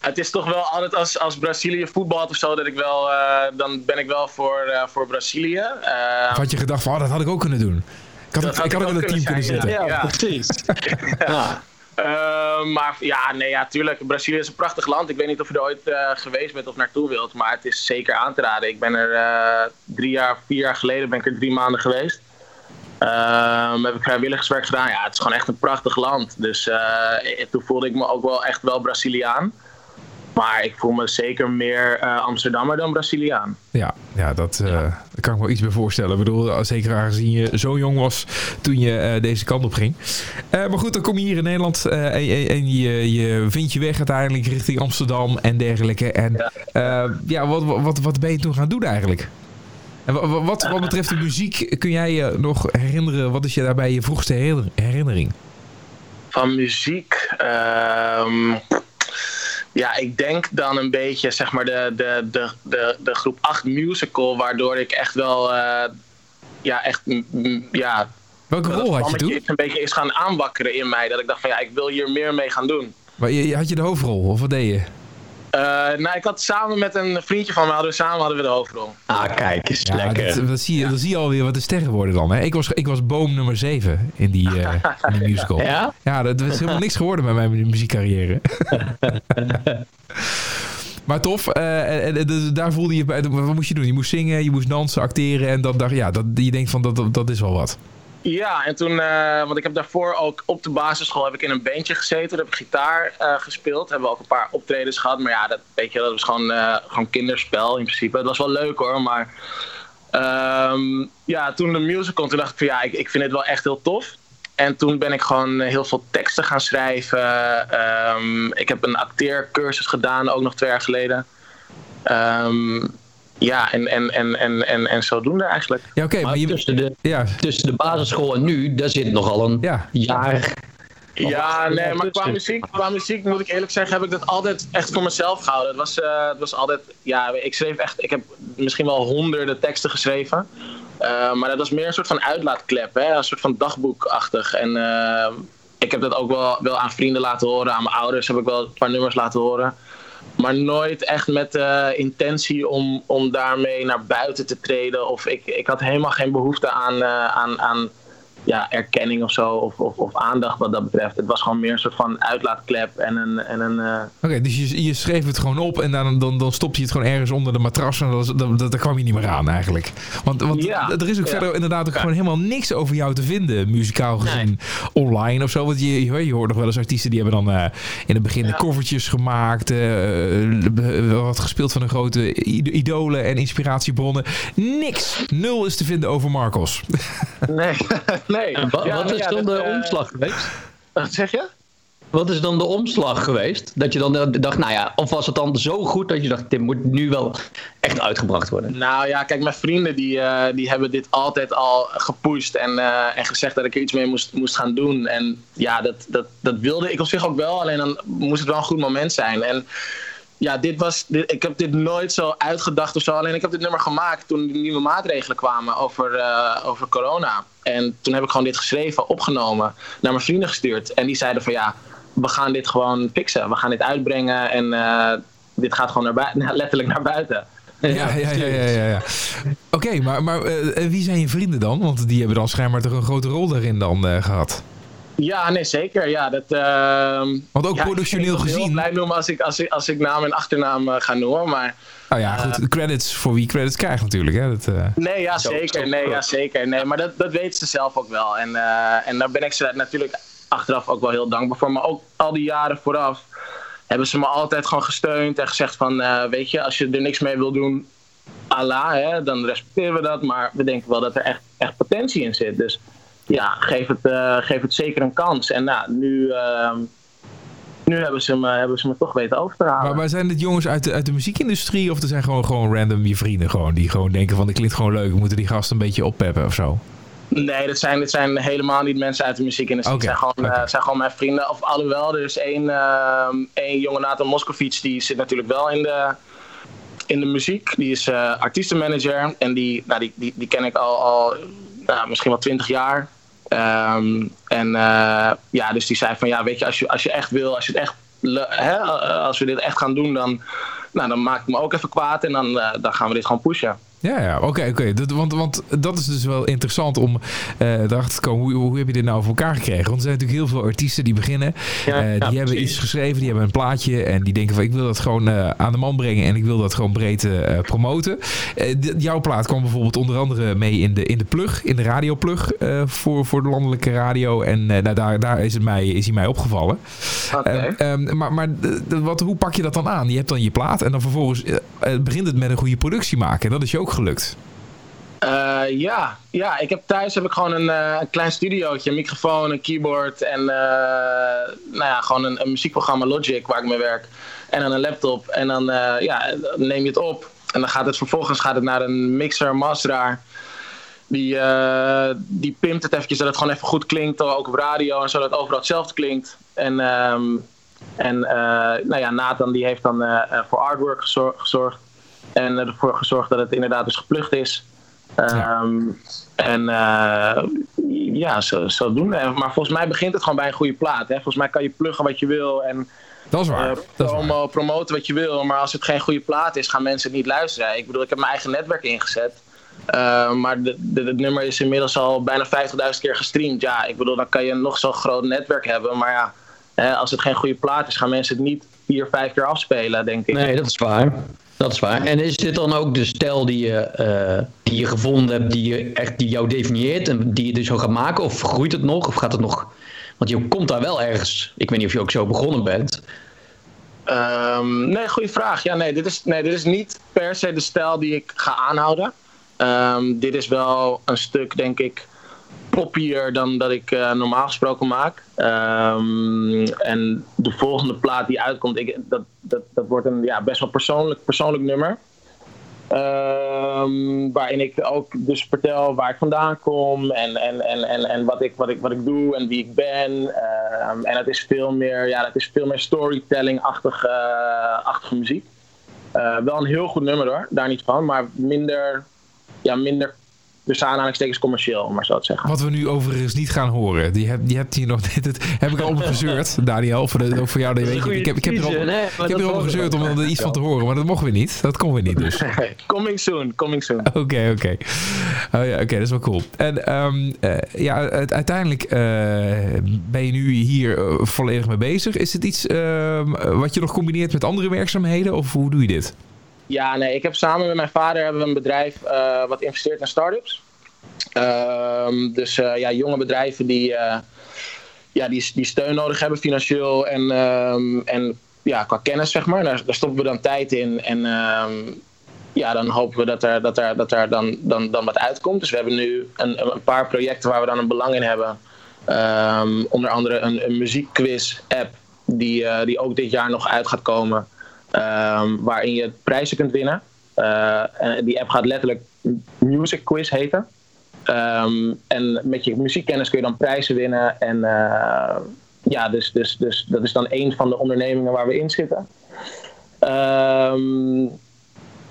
het is toch wel altijd als, als Brazilië voetbalt of zo, dat ik wel, eh, dan ben ik wel voor, eh, voor Brazilië. Eh, Of had je gedacht van, oh, dat had ik ook kunnen doen? Ik had, Dat ik had ook in het team kunnen kunnen zitten. Ja, Ja. precies. ja. Maar ja, nee, ja, tuurlijk. Brazilië is een prachtig land. Ik weet niet of je er ooit eh, geweest bent of naartoe wilt. Maar het is zeker aan te raden. Ik ben er eh, drie jaar, vier jaar geleden ben ik er drie maanden geweest. Ehm heb ik vrijwilligerswerk gedaan. Ja, het is gewoon echt een prachtig land. Dus eh, toen voelde ik me ook wel echt wel Braziliaan. Maar ik voel me zeker meer eh, Amsterdammer dan Braziliaan. Ja, ja dat eh, kan ik me wel iets bij voorstellen. Ik bedoel, zeker aangezien je zo jong was toen je eh, deze kant op ging. Eh, maar goed, dan kom je hier in Nederland eh, en, en- je, je vindt je weg uiteindelijk richting Amsterdam en dergelijke. En Ja. ja, wat, wat, wat ben je toen gaan doen eigenlijk? En wa- wa- wat, wat betreft de muziek, kun jij je nog herinneren, wat is je daarbij je vroegste herinner- herinnering? Van muziek. ehm, ja, ik denk dan een beetje zeg maar de, de, de, de, de groep 8 musical, waardoor ik echt wel. eh, ja, echt. mm, mm, ja, Welke rol had je toen? een beetje is gaan aanwakkeren in mij. Dat ik dacht van ja, ik wil hier meer mee gaan doen. Maar je- had je de hoofdrol of wat deed je? Eh, nou, ik had samen met een vriendje van me, hadden we, samen hadden we de hoofdrol. Ah, kijk eens, Ja, lekker. dat, dat zie je, dan zie je alweer wat de sterren worden dan. Hè? Ik, was, ik was boom nummer 7 in die, eh, in die musical. Ja? Ja, dat is helemaal niks geworden met mijn muziekcarrière. maar tof. eh, en, en, dus daar voelde je bij. Wat moest je doen? Je moest zingen, je moest dansen, acteren. En dan dacht ja, dat, je denkt van dat, dat, dat is wel wat. Ja, en toen, eh, want ik heb daarvoor ook op de basisschool heb ik in een bandje gezeten. Daar heb ik gitaar eh, gespeeld. Hebben we ook een paar optredens gehad. Maar ja, dat, weet je, dat was gewoon, eh, gewoon kinderspel in principe. Het was wel leuk hoor, maar ehm, ja, toen de musical, toen dacht ik van ja, ik, ik vind het wel echt heel tof. En toen ben ik gewoon heel veel teksten gaan schrijven. Ehm, ik heb een acteercursus gedaan, ook nog twee jaar geleden. Ehm, ja, en, en, en, en, en, en zodoende eigenlijk. Ja, oké. Maar maar je, tussen, de, ja, tussen de basisschool en nu, daar zit nogal een Ja. jaar. Ja, nee, maar qua muziek, qua muziek moet ik eerlijk zeggen, heb ik dat altijd echt voor mezelf gehouden. Het was, eh, het was altijd, ja, ik schreef echt, ik heb misschien wel honderden teksten geschreven. Eh, maar dat was meer een soort van uitlaatklep, hè? een soort van dagboekachtig. En eh, ik heb dat ook wel, wel aan vrienden laten horen, aan mijn ouders heb ik wel een paar nummers laten horen. Maar nooit echt met de intentie om, om daarmee naar buiten te treden. Of ik, ik had helemaal geen behoefte aan, eh, aan, aan ja, erkenning of zo, of, of, of aandacht wat dat betreft. Het was gewoon meer een soort van uitlaatklep en een. En een eh, Oké, dus je, je schreef het gewoon op en dan, dan, dan stopte je het gewoon ergens onder de matras en dan, dan, dan, daar kwam je niet meer aan eigenlijk. Want, want Ja, er is ook ja. verder inderdaad ook gewoon helemaal niks over jou te vinden, muzikaal gezien, online of zo. Want je, je, je hoort nog wel eens artiesten die hebben dan eh, in het begin de covertjes gemaakt, eh, wat gespeeld van een grote id- idolen en inspiratiebronnen. Niks, nul is te vinden over Marcos. nee, nee. En wa- Ja, wat nee, is ja, dan dat, de eh, omslag geweest? Wat zeg je? Wat is dan de omslag geweest? Dat je dan eh, dacht, nou ja, of was het dan zo goed dat je dacht, dit moet nu wel echt uitgebracht worden? Nou ja, kijk, mijn vrienden die, eh, die hebben dit altijd al gepusht en, en gezegd dat ik er iets mee moest, moest gaan doen. En ja, dat, dat, dat wilde ik op zich ook wel, alleen dan moest het wel een goed moment zijn. En ja, dit was, ik heb dit nooit zo uitgedacht of zo. Alleen ik heb dit nummer gemaakt toen de nieuwe maatregelen kwamen over, eh, over corona. En toen heb ik gewoon dit geschreven, opgenomen, naar mijn vrienden gestuurd. En die zeiden van ja, we gaan dit gewoon fixen. We gaan dit uitbrengen en eh, dit gaat gewoon naar buiten, letterlijk naar buiten. Ja, ja, ja, ja, ja. Oké, maar, maar eh, wie zijn je vrienden dan? Want die hebben dan schijnbaar toch een grote rol daarin dan eh, gehad. Ja, nee, zeker. Ja, dat, ehm, Want ook ja, productioneel ik gezien- heel blij noemen als ik, als, ik, als ik naam en achternaam eh, ga noemen. Maar Nou ja, goed, de credits voor wie credits krijgt natuurlijk. Hè? Dat, eh, nee, ja, zeker. Nee, ja, zeker. Nee, maar dat, dat weten ze zelf ook wel. En, eh, en daar ben ik ze natuurlijk achteraf ook wel heel dankbaar voor. Maar ook al die jaren vooraf hebben ze me altijd gewoon gesteund en gezegd van, eh, weet je, als je er niks mee wil doen, Allah, hè, dan respecteren we dat. Maar we denken wel dat er echt, echt potentie in zit. Dus ja, geef het, eh, geef het zeker een kans. En nou, nu, ehm, nu hebben, ze me, hebben ze me toch weten over te halen. Maar, maar zijn dit jongens uit de, uit de muziekindustrie of er zijn gewoon, gewoon random je vrienden gewoon, die gewoon denken van, dit klinkt gewoon leuk, we moeten die gast een beetje oppeppen of zo? Nee, dat zijn, dat zijn helemaal niet mensen uit de muziekindustrie. Oké, Het zijn, gewoon, eh, zijn gewoon mijn vrienden. Of alhoewel, er is één, ehm, één jonge Nathan Moscovic, die zit natuurlijk wel in de, in de muziek. Die is eh, artiestenmanager en die, nou, die, die, die ken ik al, al nou, misschien wel twintig jaar. Ehm, en eh, ja, dus die zei van ja, weet je, als je, als je echt wil, als je het echt, hè, als we dit echt gaan doen, dan, nou, dan maak ik me ook even kwaad en dan, eh, dan gaan we dit gewoon pushen. Ja, ja, oké, oké. Want, want dat is dus wel interessant om eh erachter te komen. Hoe, hoe heb je dit nou voor elkaar gekregen? Want er zijn natuurlijk heel veel artiesten die beginnen. Ja, eh, die ja, hebben precies. iets geschreven, die hebben een plaatje. En die denken van ik wil dat gewoon eh, aan de man brengen. En ik wil dat gewoon breed promoten. Jouw plaat kwam bijvoorbeeld onder andere mee in de, in de plug. In de radioplug voor, voor de landelijke radio. En nou, daar, daar is, het mij, is hij mij opgevallen. Oké. Eh, ehm, maar maar wat, hoe pak je dat dan aan? Je hebt dan je plaat. En dan vervolgens begint het met een goede productie maken. En dat is je ook gelukt. Eh, ja. ja, ik heb thuis heb ik gewoon een, eh, een klein studiootje, een microfoon, een keyboard en eh, nou ja, gewoon een, muziekprogramma Logic waar ik mee werk. En dan een laptop. En dan ja, neem je het op. En dan gaat het vervolgens gaat het naar een mixer, masteraar. Die, die pimpt het eventjes zodat het gewoon even goed klinkt, ook op radio en zodat het overal hetzelfde klinkt. En, ehm, en nou ja, Nathan die heeft dan voor artwork gezor- gezorgd. En ervoor gezorgd dat het inderdaad dus geplucht is. Ehm, En eh, ja, zo, zodoende. En- Maar volgens mij begint het gewoon bij een goede plaat. Hè? Volgens mij kan je pluggen wat je wil en Dat is waar. eh, dat is waar. promo, promoten wat je wil. Maar als het geen goede plaat is, gaan mensen het niet luisteren. Ik bedoel, ik heb mijn eigen netwerk ingezet. Eh, maar het nummer is inmiddels al bijna 50.000 keer gestreamd. Ja, ik bedoel, dan kan je nog zo'n groot netwerk hebben. Maar ja, hè, als het geen goede plaat is, gaan mensen het niet vier, vijf keer afspelen, denk ik. Nee, dat is waar. Dat is waar. En is dit dan ook de stijl die je, eh, die je gevonden hebt, die, je echt, die jou definieert en die je dus zo gaat maken? Of groeit het nog? Of gaat het nog... Want je komt daar wel ergens... Ik weet niet of je ook zo begonnen bent. Ehm, nee, goede vraag. Ja, nee dit, is, nee, dit is niet per se de stijl die ik ga aanhouden. Ehm, dit is wel een stuk, denk ik, poppier dan dat ik eh, normaal gesproken maak. Ehm, en de volgende plaat die uitkomt, ik, dat, dat, dat wordt een ja, best wel persoonlijk, persoonlijk nummer. Ehm, waarin ik ook dus vertel waar ik vandaan kom en, en, en, en, en wat, ik, wat, ik, wat ik doe en wie ik ben. Ehm, en het is veel meer, ja, het is veel meer storytelling-achtige eh, muziek. Eh, wel een heel goed nummer hoor, daar niet van, maar minder, ja, minder tussen aanhalingstekens commercieel, om maar zo te zeggen. Wat we nu overigens niet gaan horen. Die heb, die hebt hier nog dit, heb ik al op gezeurd, Daniel. Voor, de, voor jou. Dat je weet, ik heb, ik heb er al, ik heb er al gezeurd om er iets van te horen. Maar dat mochten we niet. Dat kon we niet dus. coming soon, coming soon. Oké, oké. Oh ja, oké, dat is wel cool. En ehm, eh, ja, uiteindelijk eh, ben je nu hier eh, volledig mee bezig. Is het iets ehm, wat je nog combineert met andere werkzaamheden? Of hoe doe je dit? Ja, nee, ik heb samen met mijn vader hebben we een bedrijf eh, wat investeert in start-ups. Ehm, dus eh, ja, jonge bedrijven die, eh, ja, die, die steun nodig hebben financieel en, ehm, en ja, qua kennis, zeg maar. Daar, daar stoppen we dan tijd in en ehm, ja, dan hopen we dat er, dat er, dat er dan, dan, dan wat uitkomt. Dus we hebben nu een, een paar projecten waar we dan een belang in hebben. Onder andere een, een muziekquiz-app die, die ook dit jaar nog uit gaat komen. Ehm, waarin je prijzen kunt winnen. Eh, en die app gaat letterlijk Music Quiz heten. Ehm, en met je muziekkennis kun je dan prijzen winnen. En eh, ja, dus, dus, dus dat is dan een van de ondernemingen waar we in zitten. Ehm,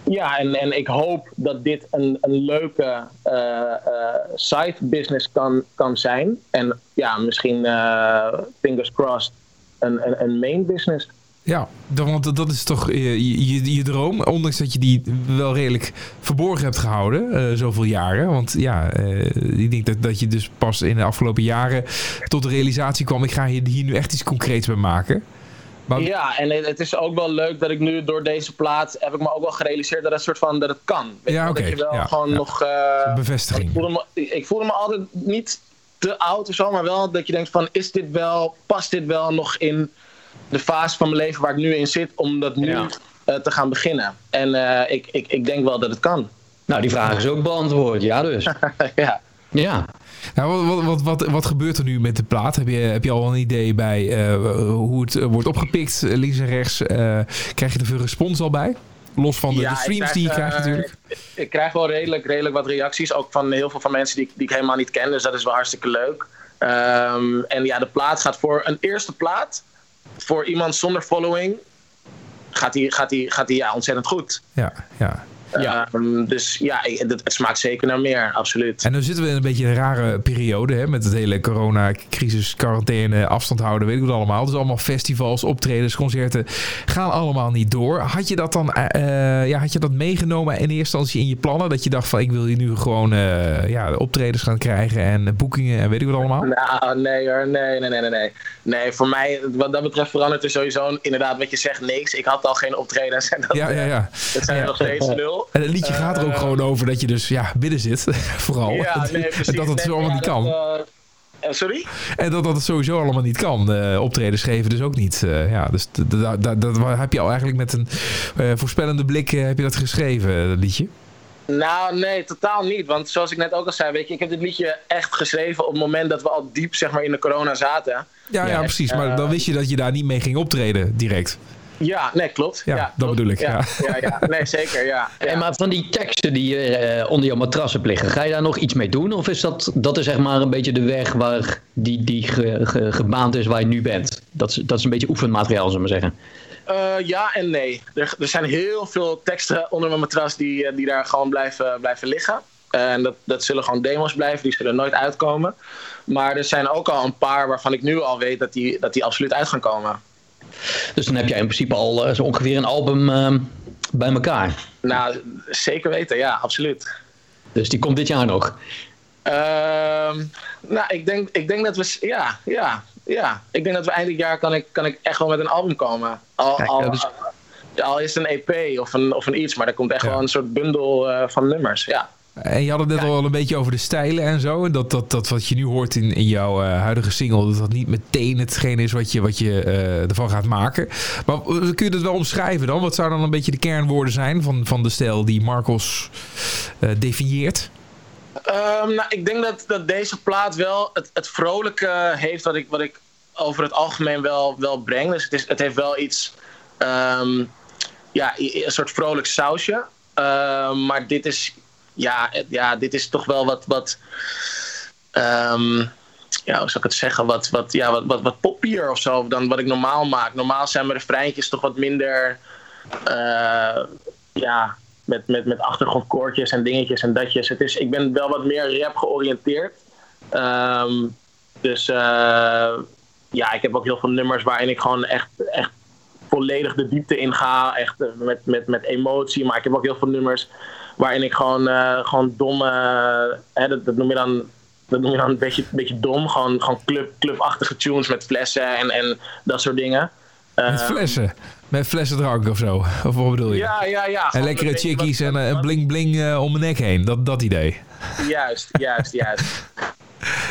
ja, en, en ik hoop dat dit een, een leuke eh, side business kan, kan zijn. En ja, misschien, fingers crossed, een, een main business. Ja, dan- want dat is toch eh, je, je, je droom. Ondanks dat je die wel redelijk verborgen hebt gehouden, eh, zoveel jaren. Want ja, eh, ik denk dat, dat je dus pas in de afgelopen jaren tot de realisatie kwam... ik ga hier, hier nu echt iets concreets bij maken. Maar, Ja, en het is ook wel leuk dat ik nu door deze plaat heb ik me ook wel gerealiseerd dat het soort van dat het kan. Weet Ja, oké, Dat je wel ja, gewoon ja. nog. eh, Bevestiging. Ik voelde, me, ik voelde me altijd niet te oud of zo, maar wel dat je denkt van, is dit wel, past dit wel nog in de fase van mijn leven waar ik nu in zit, om dat nu Ja. eh, te gaan beginnen? En eh, ik, ik, ik denk wel dat het kan. Nou, die vraag is ook beantwoord. Ja, dus. ja. Ja. Nou, wat, wat, wat, wat gebeurt er nu met de plaat? Heb je, heb je al een idee bij eh, hoe het wordt opgepikt, links en rechts? Eh, krijg je er veel respons al bij? Los van de, Ja, de ik streams die je krijg, krijgt natuurlijk. Ik krijg wel redelijk, redelijk wat reacties, ook van heel veel van mensen die, ik- die ik helemaal niet ken. Dus dat is wel hartstikke leuk. Ehm, en ja, de plaat gaat voor een eerste plaat. Voor iemand zonder following gaat die, gaat die, gaat die ja, ontzettend goed. Ja, ja. Ja. Ehm, dus ja, het, het smaakt zeker naar meer, absoluut. En nu zitten we in een beetje een rare periode hè, met het hele corona-crisis, quarantaine, afstand houden, weet ik wat allemaal. Dus allemaal festivals, optredens, concerten gaan allemaal niet door. Had je dat dan eh, eh, ja, had je dat meegenomen in eerste instantie in je plannen? Dat je dacht van ik wil hier nu gewoon eh, ja, optredens gaan krijgen en boekingen en weet ik wat allemaal? Nou, nee hoor, nee, nee, nee, nee, nee. Nee, voor mij, wat dat betreft verandert er sowieso inderdaad wat je zegt niks. Ik had al geen optredens en dat, Ja, ja, ja. dat zijn Ja. nog steeds nul. En het liedje gaat er ook Eh, gewoon over dat je dus ja, binnen zit, vooral. Ja, nee, precies. en dat het Nee, zo allemaal ja, niet kan. dat, eh, eh, sorry? En dat dat het sowieso allemaal niet kan. Eh, optredens geven dus ook niet. Ja, dus da- da- dat heb je al eigenlijk met een voorspellende blik heb je dat geschreven, dat liedje. Nou, nee, totaal niet. Want zoals ik net ook al zei, weet je, ik heb dit liedje echt geschreven op het moment dat we al diep zeg maar, in de corona zaten. Ja, ja, precies. Maar dan wist je dat je daar niet mee ging optreden direct. Ja, nee, klopt. Ja, Ja, dat klopt. bedoel ik, Ja, ja, ja. Nee, zeker, ja. ja. En maar van die teksten die eh, onder jouw matras hebt liggen, ga je daar nog iets mee doen? Of is dat, dat is zeg maar een beetje de weg waar die, die ge- ge- gebaand is waar je nu bent? Dat is, dat is een beetje oefenmateriaal, zullen we maar zeggen. Eh, ja en nee. Er, er zijn heel veel teksten onder mijn matras die, eh, die daar gewoon blijven, blijven liggen. En dat, dat zullen gewoon demos blijven, die zullen nooit uitkomen. Maar er zijn ook al een paar waarvan ik nu al weet dat die, dat die absoluut uit gaan komen. Dus dan heb jij in principe al eh, zo ongeveer een album eh, bij elkaar. Nou, zeker weten, ja, absoluut. Dus die komt dit jaar nog. Ehm, nou, ik denk, ik denk dat we. Ja, ja, ja. Ik denk dat we eind dit jaar kan ik, kan ik echt wel met een album komen. Al, Kijk, al, dat is- al is het een EP of een, of een iets, maar er komt echt Ja. wel een soort bundel eh, van nummers. Ja. En je had het net al een beetje over de stijlen en zo. En dat, dat, dat wat je nu hoort in, in jouw eh, huidige single, dat dat niet meteen hetgeen is wat je, wat je eh, ervan gaat maken. Maar eh, kun je dat wel omschrijven dan? Wat zou dan een beetje de kernwoorden zijn van, van de stijl die Marcos eh, definieert? Ehm, nou, ik denk dat, dat deze plaat wel het, het vrolijke heeft wat ik, wat ik over het algemeen wel, wel breng. Dus het, is, het heeft wel iets, ehm, ja, een soort vrolijk sausje. Ehm, maar dit is, ja, ja, dit is toch wel wat, wat ehm, ja, hoe zou ik het zeggen, wat, wat, ja, wat, wat, wat poppier of zo dan wat ik normaal maak. Normaal zijn mijn refreintjes toch wat minder, eh, ja, met, met, met achtergrondkoortjes en dingetjes en datjes. Het is, ik ben wel wat meer rap georiënteerd. Ehm, dus eh, ja, ik heb ook heel veel nummers waarin ik gewoon echt, echt volledig de diepte in ga. Echt eh, met, met, met emotie. Maar ik heb ook heel veel nummers waarin ik gewoon, eh, gewoon dom... eh, hè, dat, dat noem je dan... Dat noem je dan een beetje, een beetje dom. Gewoon, gewoon club, clubachtige tunes met flessen en, en dat soort dingen. Met Ehm, flessen? Met flessen drank of zo? Of wat bedoel je? Ja, ja, ja. en lekkere chickies en eh, een bling bling eh, om mijn nek heen. Dat, dat idee. Juist, juist, juist.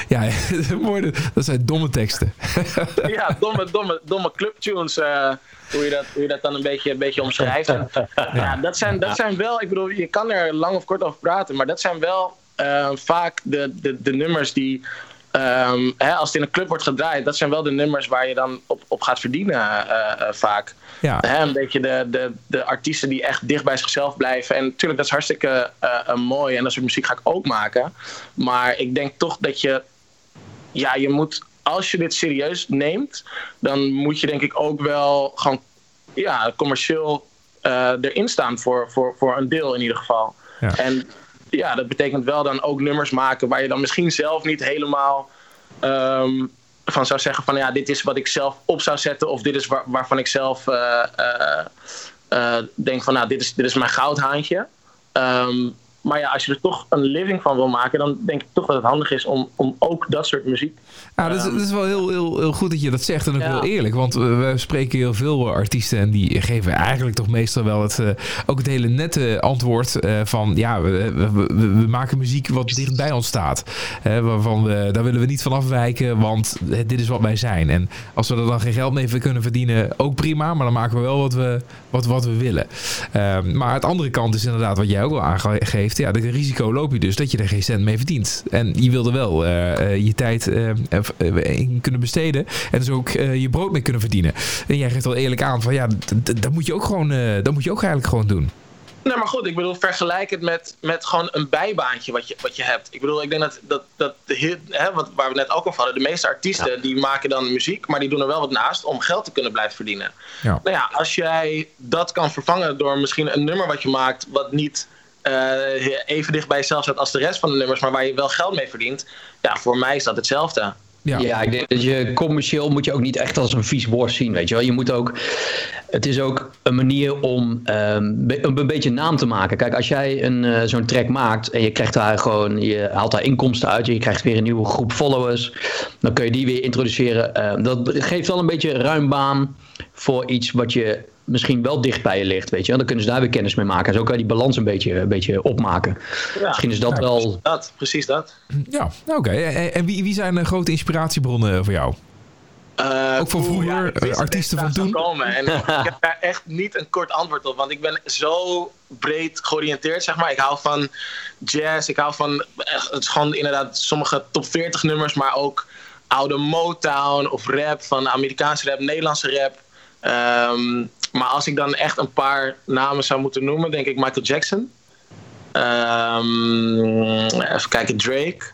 Ja, mooi. Dat zijn domme teksten. ja, domme, domme, domme clubtunes. eh hoe, je dat, hoe je dat dan een beetje, een beetje omschrijft. En, ja, dat zijn, dat zijn wel, ik bedoel, je kan er lang of kort over praten, maar dat zijn wel eh, vaak de, de, de nummers die, ehm, hè, als het in een club wordt gedraaid, dat zijn wel de nummers waar je dan op, op gaat verdienen eh, vaak. Ja. Hè, een beetje de, de, de artiesten die echt dicht bij zichzelf blijven. En natuurlijk, dat is hartstikke eh, eh, mooi en dat soort muziek ga ik ook maken. Maar ik denk toch dat je ja, je moet, als je dit serieus neemt, dan moet je denk ik ook wel gewoon ja, commercieel eh, erin staan voor, voor, voor een deel in ieder geval. Ja. En ja, dat betekent wel dan ook nummers maken waar je dan misschien zelf niet helemaal ehm, van zou zeggen van ja, dit is wat ik zelf op zou zetten of dit is waar, waarvan ik zelf eh, eh, eh, denk van nou, dit is, dit is mijn goudhaantje. Ehm, maar ja, als je er toch een living van wil maken, dan denk ik toch dat het handig is om, om ook dat soort muziek. Ja, dat is, dat is wel heel, heel, heel goed dat je dat zegt en ook Ja. heel eerlijk. Want eh, we spreken heel veel artiesten en die geven eigenlijk toch meestal wel het, eh, ook het hele nette antwoord eh, van ja, we, we, maken muziek wat dicht bij ons staat. Waarvan we, daar willen we niet van afwijken, want eh, dit is wat wij zijn. En als we er dan geen geld mee kunnen verdienen, ook prima. Maar dan maken we wel wat we, wat, wat we willen. Ehm, maar het andere kant is inderdaad wat jij ook al aangeeft. Ja, de risico loop je dus dat je er geen cent mee verdient. En je wilde wel eh, eh, je tijd eh, in kunnen besteden. En dus ook je brood mee kunnen verdienen. En jij geeft al eerlijk aan van ja, dat moet je ook gewoon, dat moet je ook eigenlijk gewoon doen. Nee, maar goed, ik bedoel, vergelijk het met, met gewoon een bijbaantje wat je, wat je hebt. Ik bedoel, ik denk dat, dat, dat de hè, wat, waar we net ook over hadden, de meeste artiesten die maken dan muziek, maar die doen er wel wat naast om geld te kunnen blijven verdienen. Ja. Nou ja, als jij dat kan vervangen door misschien een nummer wat je maakt, wat niet even dicht bij jezelf staat als de rest van de nummers, maar waar je wel geld mee verdient, ja, voor mij is dat hetzelfde. Ja. Ja. ik denk dat je commercieel moet je ook niet echt als een vies woord zien, weet je wel. Je moet ook, het is ook een manier om ehm, be- een, een beetje naam te maken. Kijk, als jij een, eh, zo'n track maakt en je krijgt daar gewoon, je haalt daar inkomsten uit, je krijgt weer een nieuwe groep followers, dan kun je die weer introduceren. Ehm, dat geeft wel een beetje ruim baan voor iets wat je misschien wel dicht bij je ligt, weet je. Dan kunnen ze daar weer kennis mee maken. En zo kan je die balans een beetje, een beetje opmaken. Ja, Misschien is dat wel dat, precies dat. Ja, oké. En, en wie, wie zijn de grote inspiratiebronnen voor jou? Eh, Ook van oeh, vroeger, eh, artiesten van toen? Komen. En ik heb daar echt niet een kort antwoord op. Want ik ben zo breed georiënteerd, zeg maar. Ik hou van jazz. Ik hou van, eh, het is gewoon inderdaad sommige top 40 nummers. Maar ook oude Motown of rap. Van Amerikaanse rap, Nederlandse rap. Ehm, maar als ik dan echt een paar namen zou moeten noemen, denk ik Michael Jackson. Ehm, even kijken, Drake.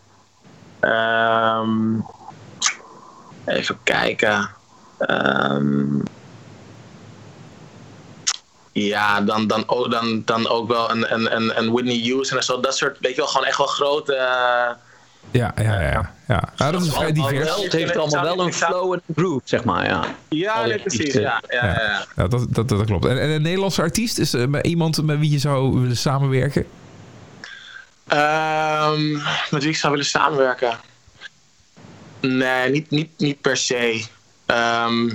Ehm, even kijken. Ehm, ja, dan, dan, dan, dan ook wel een, een, een, een Whitney Houston en zo. Dat soort, weet je wel, gewoon echt wel grote... eh, Ja, ja, ja. ja. ja. Dat is vrij divers. het heeft allemaal wel een flow en een groove, zeg maar, ja. ja, precies. Ja, ja, ja. ja. Ja, dat, dat, dat klopt. En, en een Nederlandse artiest is eh, met iemand met wie je zou willen samenwerken? Ehm, met wie ik zou willen samenwerken? Nee, niet, niet, niet per se. Ehm,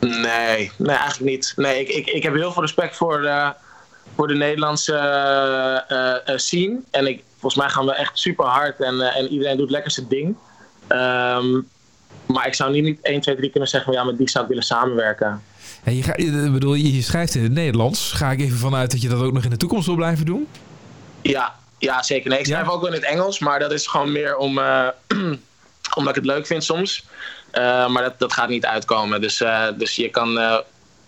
nee, nee, eigenlijk niet. Nee, ik, ik, ik heb heel veel respect voor de, voor de Nederlandse eh, eh, scene. En ik, volgens mij gaan we echt super hard en, eh, en iedereen doet lekker zijn ding. Ehm, maar ik zou niet, niet 1, 2, 3 kunnen zeggen, ja, met die zou ik willen samenwerken. En je, ga, ik bedoel, je schrijft in het Nederlands. Ga ik even vanuit dat je dat ook nog in de toekomst wil blijven doen? Ja, ja zeker. Nee, ik schrijf Ja? ook wel in het Engels, maar dat is gewoon meer om, eh, omdat ik het leuk vind soms. Eh, maar dat, dat gaat niet uitkomen. Dus, eh, dus je kan eh,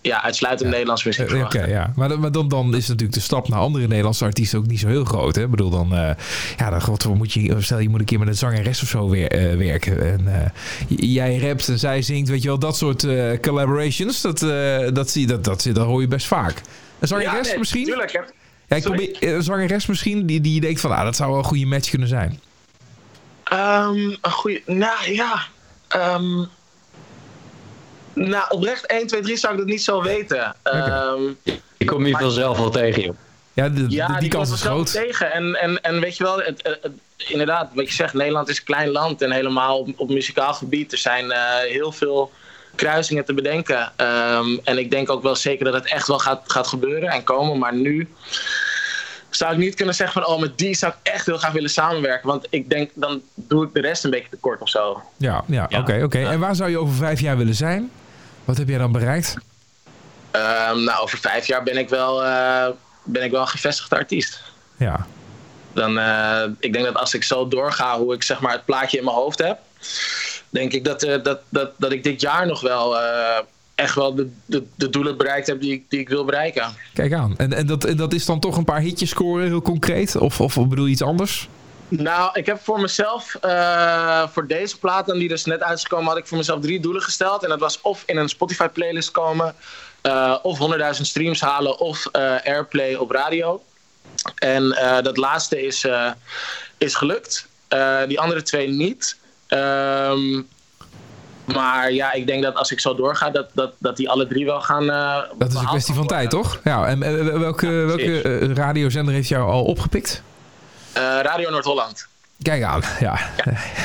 ja, uitsluitend Nederlands muziek Eh, Oké, ja. Maar, dan- maar dan, dan is natuurlijk de stap naar andere Nederlandse artiesten ook niet zo heel groot. Hè? Ik bedoel, dan, eh, ja, dan god, moet je, stel je moet een keer met een zangeres of zo weer, eh, werken. En jij rapt en zij zingt, weet je wel, dat soort collaborations, dat, dat, zie, dat, dat, dat hoor je best vaak. Een zangeres nee, misschien? Tuurlijk, hè. Ja, ik probeer, een zangeres misschien, die, die je denkt van, ah, dat zou wel een goede match kunnen zijn. Ehm, een goede. Nou ja. ehm, nou, oprecht 1, 2, 3 zou ik dat niet zo weten. Ehm, Ik kom hier vanzelf wel tegen, joh. Ja, de, ja, die, die kans is groot. tegen. En, en, en weet je wel, het, het- het- inderdaad, wat je zegt, Nederland is een klein land. En helemaal op, op muzikaal gebied. Er zijn eh, heel veel kruisingen te bedenken. Ehm, en ik denk ook wel zeker dat het echt wel gaat, gaat gebeuren en komen. Maar nu zou ik niet kunnen zeggen van, oh, met die zou ik echt heel graag willen samenwerken. Want ik denk, dan doe ik de rest een beetje tekort of zo. Ja, ja, oké, oké. En waar zou je over vijf jaar willen zijn? Wat heb jij dan bereikt? Ehm, nou, over vijf jaar ben ik wel, eh, ben ik wel een gevestigde artiest. Ja, Dan, eh, ik denk dat als ik zo doorga hoe ik zeg maar, het plaatje in mijn hoofd heb, denk ik dat, eh, dat, dat, dat ik dit jaar nog wel echt wel de, de, de doelen bereikt heb die, ik- die ik wil bereiken. kijk aan. En, en, dat, en dat is dan toch een paar hitjes scoren, heel concreet? Of, of bedoel je iets anders? Nou, ik heb voor mezelf, eh, voor deze plaat dan die dus net uitgekomen, had ik voor mezelf drie doelen gesteld. En dat was of in een Spotify playlist komen, eh, of 100.000 streams halen, of eh, airplay op radio. En dat laatste is, is gelukt. Die andere twee niet. Ehm, Maar ja, ik denk dat als ik zo doorga, dat, dat, dat die alle drie wel gaan. eh, Dat is een kwestie van tijd, toch? Ja, en welke, Ja, welke radiozender heeft jou al opgepikt? Eh, Radio Noord-Holland. Kijk aan, ja.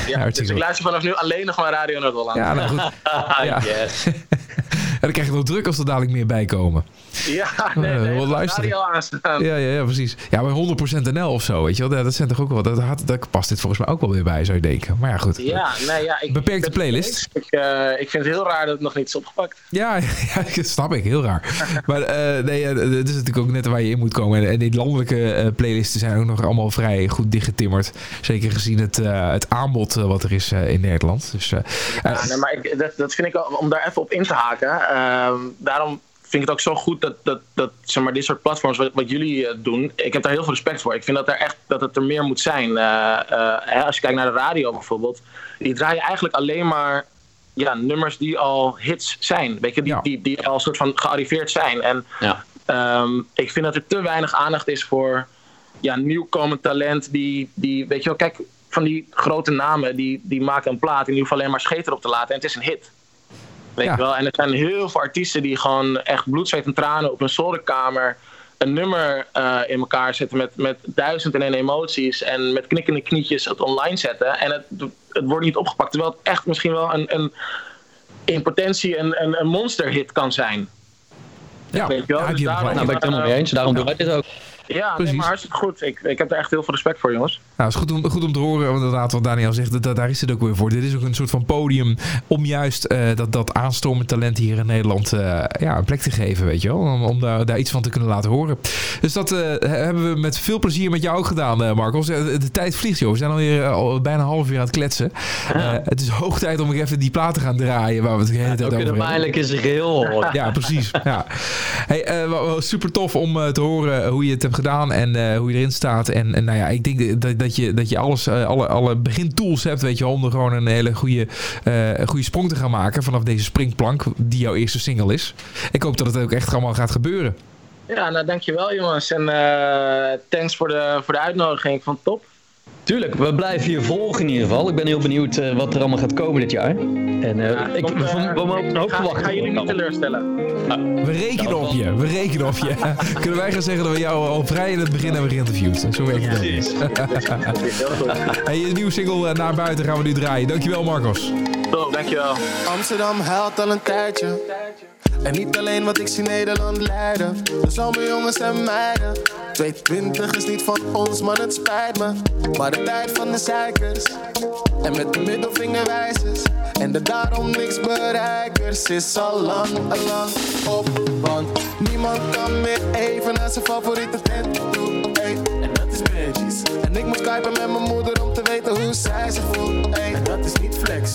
Ja, dus ik luister vanaf nu alleen nog maar Radio Noord-Holland. Ja, nou goed. Ja. yes. En dan krijg je wel druk als er dadelijk meer bij komen. Ja, nee, Eh, nee. gewoon luisteren. Aanstaan. Ja, ja, ja, precies. Ja, maar 100% NL of zo, weet je wel. Ja, Dat zijn toch ook wel... Dat, had, dat past dit volgens mij ook wel weer bij, zou je denken. Maar ja, goed. Ja, nee, ja. Ik, Beperkte ik- playlist. Ik, eh, ik vind het heel raar dat het nog niet is opgepakt. Ja, ja, dat snap ik. Heel raar. Maar eh, nee, het is natuurlijk ook net waar je in moet komen. En, en die landelijke playlisten zijn ook nog allemaal vrij goed dichtgetimmerd. Zeker gezien het, het aanbod wat er is in Nederland. Dus, Ja, nee, maar ik, dat, dat vind ik om daar even op in te haken. ehm, daarom vind ik het ook zo goed dat, dat, dat zeg maar, dit soort platforms, wat, wat jullie eh, doen, ik heb daar heel veel respect voor. Ik vind dat er echt dat het er meer moet zijn. Eh, eh, hè, als je kijkt naar de radio bijvoorbeeld, die draaien eigenlijk alleen maar ja, nummers die al hits zijn. Weet je, die, Ja. die, die al soort van gearriveerd zijn. En Ja. Ehm, ik vind dat er te weinig aandacht is voor ja, nieuwkomend talent. Die, die, weet je wel, kijk, van die grote namen die, die maken een plaat en die hoeven alleen maar scheter op te laten en het is een hit. Weet Ja. je wel? En er zijn heel veel artiesten die gewoon echt bloed, zweet en tranen op een zolderkamer een nummer eh, in elkaar zetten met, met duizend en één emoties en met knikkende knietjes het online zetten. En het, het wordt niet opgepakt, terwijl het echt misschien wel een, een in potentie een, een, een monsterhit kan zijn. ja, weet je wel, ja, dus daarom-. Nou, ben ik het helemaal mee eens. Daarom doen wij dit ook. Ja, nee, maar hartstikke goed. Ik, ik heb daar echt heel veel respect voor, jongens. Nou, is goed om, goed om te horen, want inderdaad, wat Daniel zegt, dat, daar is het ook weer voor. Dit is ook een soort van podium om juist eh, dat, dat aanstormend talent hier in Nederland eh, ja, een plek te geven, weet je wel. Om, om daar, daar iets van te kunnen laten horen. Dus dat eh, hebben we met veel plezier met jou ook gedaan, Marcos. De, de tijd vliegt, joh. We zijn alweer al bijna een half uur aan het kletsen. Het is hoog tijd om even die platen te gaan draaien waar we het de hele tijd over hebben. zijn geheel. Ja, precies. Ja. Hey, super tof om te horen hoe je het hebt gedaan en hoe je erin staat. En, en nou ja, ik denk dat, dat je, dat je alles, eh, alle, alle begintools hebt, weet je, om er gewoon een hele goede, een goede sprong te gaan maken vanaf deze springplank, die jouw eerste single is. Ik hoop dat het ook echt allemaal gaat gebeuren. Ja, nou dankjewel jongens. En eh, thanks voor de, voor de uitnodiging. Het top. Tuurlijk, we blijven je volgen in ieder geval. Ik ben heel benieuwd eh, wat er allemaal gaat komen dit jaar. En eh, Ja, ik, komt, we, eh, we mogen ik ga, ik verwachten. ga jullie niet teleurstellen. We rekenen op je. We rekenen op je. Kunnen wij gaan zeggen dat we jou al vrij in het begin hebben geïnterviewd? Zo werkt het goed. Hey, je nieuwe single Naar Buiten gaan we nu draaien. Dankjewel Marcos. Top, dankjewel. Amsterdam huilt al een tijdje. En niet alleen wat ik zie Nederland leiden. De zomerjongens en meiden. 22 is niet van ons, man, het spijt me. Maar de tijd van de zeikers. En met de middelvingerwijzers. En de daarom niks bereikers is al lang, al lang op. Want niemand kan meer even naar zijn favoriete tent toe. Ik moet skypen met mijn moeder om te weten hoe zij zich voelt. Ey, dat is niet flex.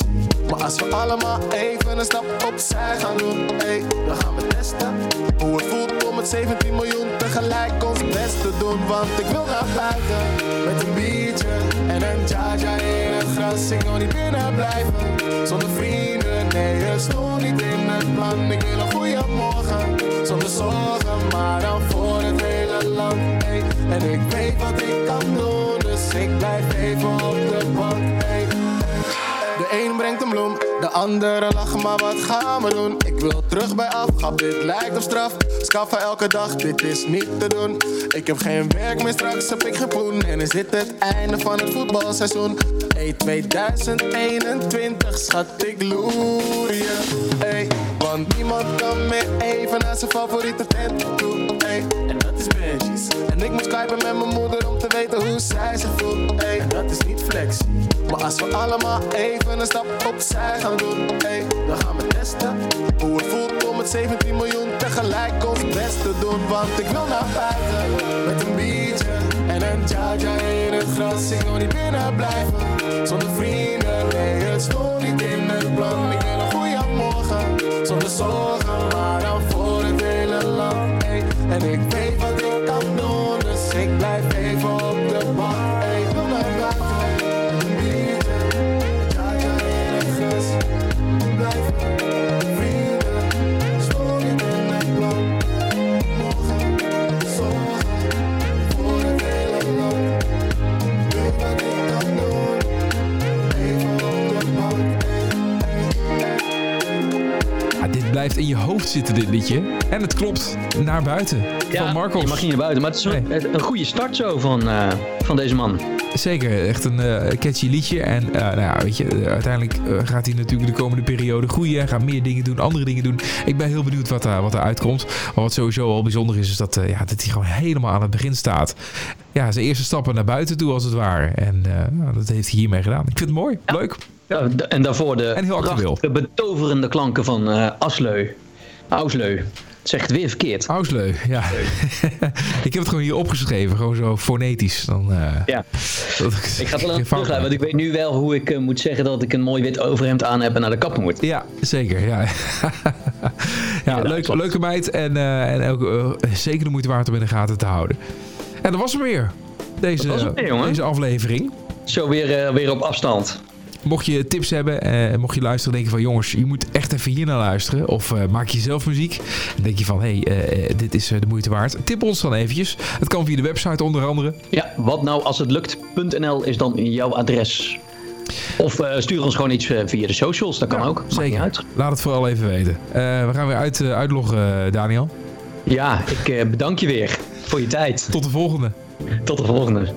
Maar als we allemaal even een stap opzij gaan doen, ey, dan gaan we testen hoe het voelt om met 17 miljoen tegelijk ons best te doen. Want ik wil naar buiten met een biertje en een jaja in het gras. Ik wil niet binnen blijven zonder vrienden. Nee, het stond niet in het plan. Ik wil een goede morgen zonder zorgen, maar dan voor het hele land. Ey. En ik weet wat ik kan doen, dus ik blijf even op de bank. De een brengt een bloem, de andere lachen, maar wat gaan we doen? Ik wil terug bij afgrap, dit lijkt op straf. Schaffen elke dag, dit is niet te doen. Ik heb geen werk meer, straks heb ik geen poen. En is dit het einde van het voetbalseizoen? Hey, 2021, schat, ik loer je. Hey, want niemand kan meer even naar zijn favoriete tent toe. Hey, En ik moet skypen met mijn moeder om te weten hoe zij zich voelt. En dat is niet flexie. Maar als we allemaal even een stap opzij gaan doen, hey, dan gaan we testen hoe het voelt om met 17 miljoen tegelijk ons best te doen. Want ik wil naar buiten met een biertje en een jaja in het gras. Ik wil niet binnen blijven zonder vrienden. Nee, het stond niet En het klopt naar buiten. van Marcos. je mag niet naar buiten. Maar het is een, Nee. een goede start zo van, eh, van deze man. Zeker, echt een eh, catchy liedje. En eh, nou ja, weet je, uiteindelijk gaat hij natuurlijk de komende periode groeien. Gaat meer dingen doen, andere dingen doen. Ik ben heel benieuwd wat, daar wat er uitkomt. Maar wat sowieso al bijzonder is, is dat, ja, dat hij gewoon helemaal aan het begin staat. Ja, zijn eerste stappen naar buiten toe, als het ware. En nou, dat heeft hij hiermee gedaan. Ik vind het mooi, leuk. Ja, en daarvoor de En heel prachtige, betoverende klanken van Asleu. Ausleu. Zeg het weer verkeerd. Ausleu, ja. ik heb het gewoon hier opgeschreven, gewoon zo fonetisch. Dan, eh, Ja. dat Ik ga het wel maak. want ik weet nu wel hoe ik eh, moet zeggen dat ik een mooi wit overhemd aan heb en naar de kapper moet. Ja, zeker. Ja, ja leuk, leuke meid. En, eh, en ook zeker de moeite waard om in de gaten te houden. En dat was hem weer. Deze, Dat was hem weer, jongen. deze aflevering. Zo weer, weer op afstand. Mocht je tips hebben en mocht je luisteren denken van jongens, je moet echt even hier naar luisteren. Of eh, maak je zelf muziek. En denk je van hé, hey, eh, dit is de moeite waard. Tip ons dan eventjes. Het kan via de website onder andere. Ja, wat nou als het lukt.nl is dan jouw adres. Of stuur ons gewoon iets via de socials, dat kan ook. Maakt Zeker. uit. Laat het vooral even weten. We gaan weer uit, uitloggen, Daniel. Ja, ik bedank je weer voor je tijd. Tot de volgende. Tot de volgende.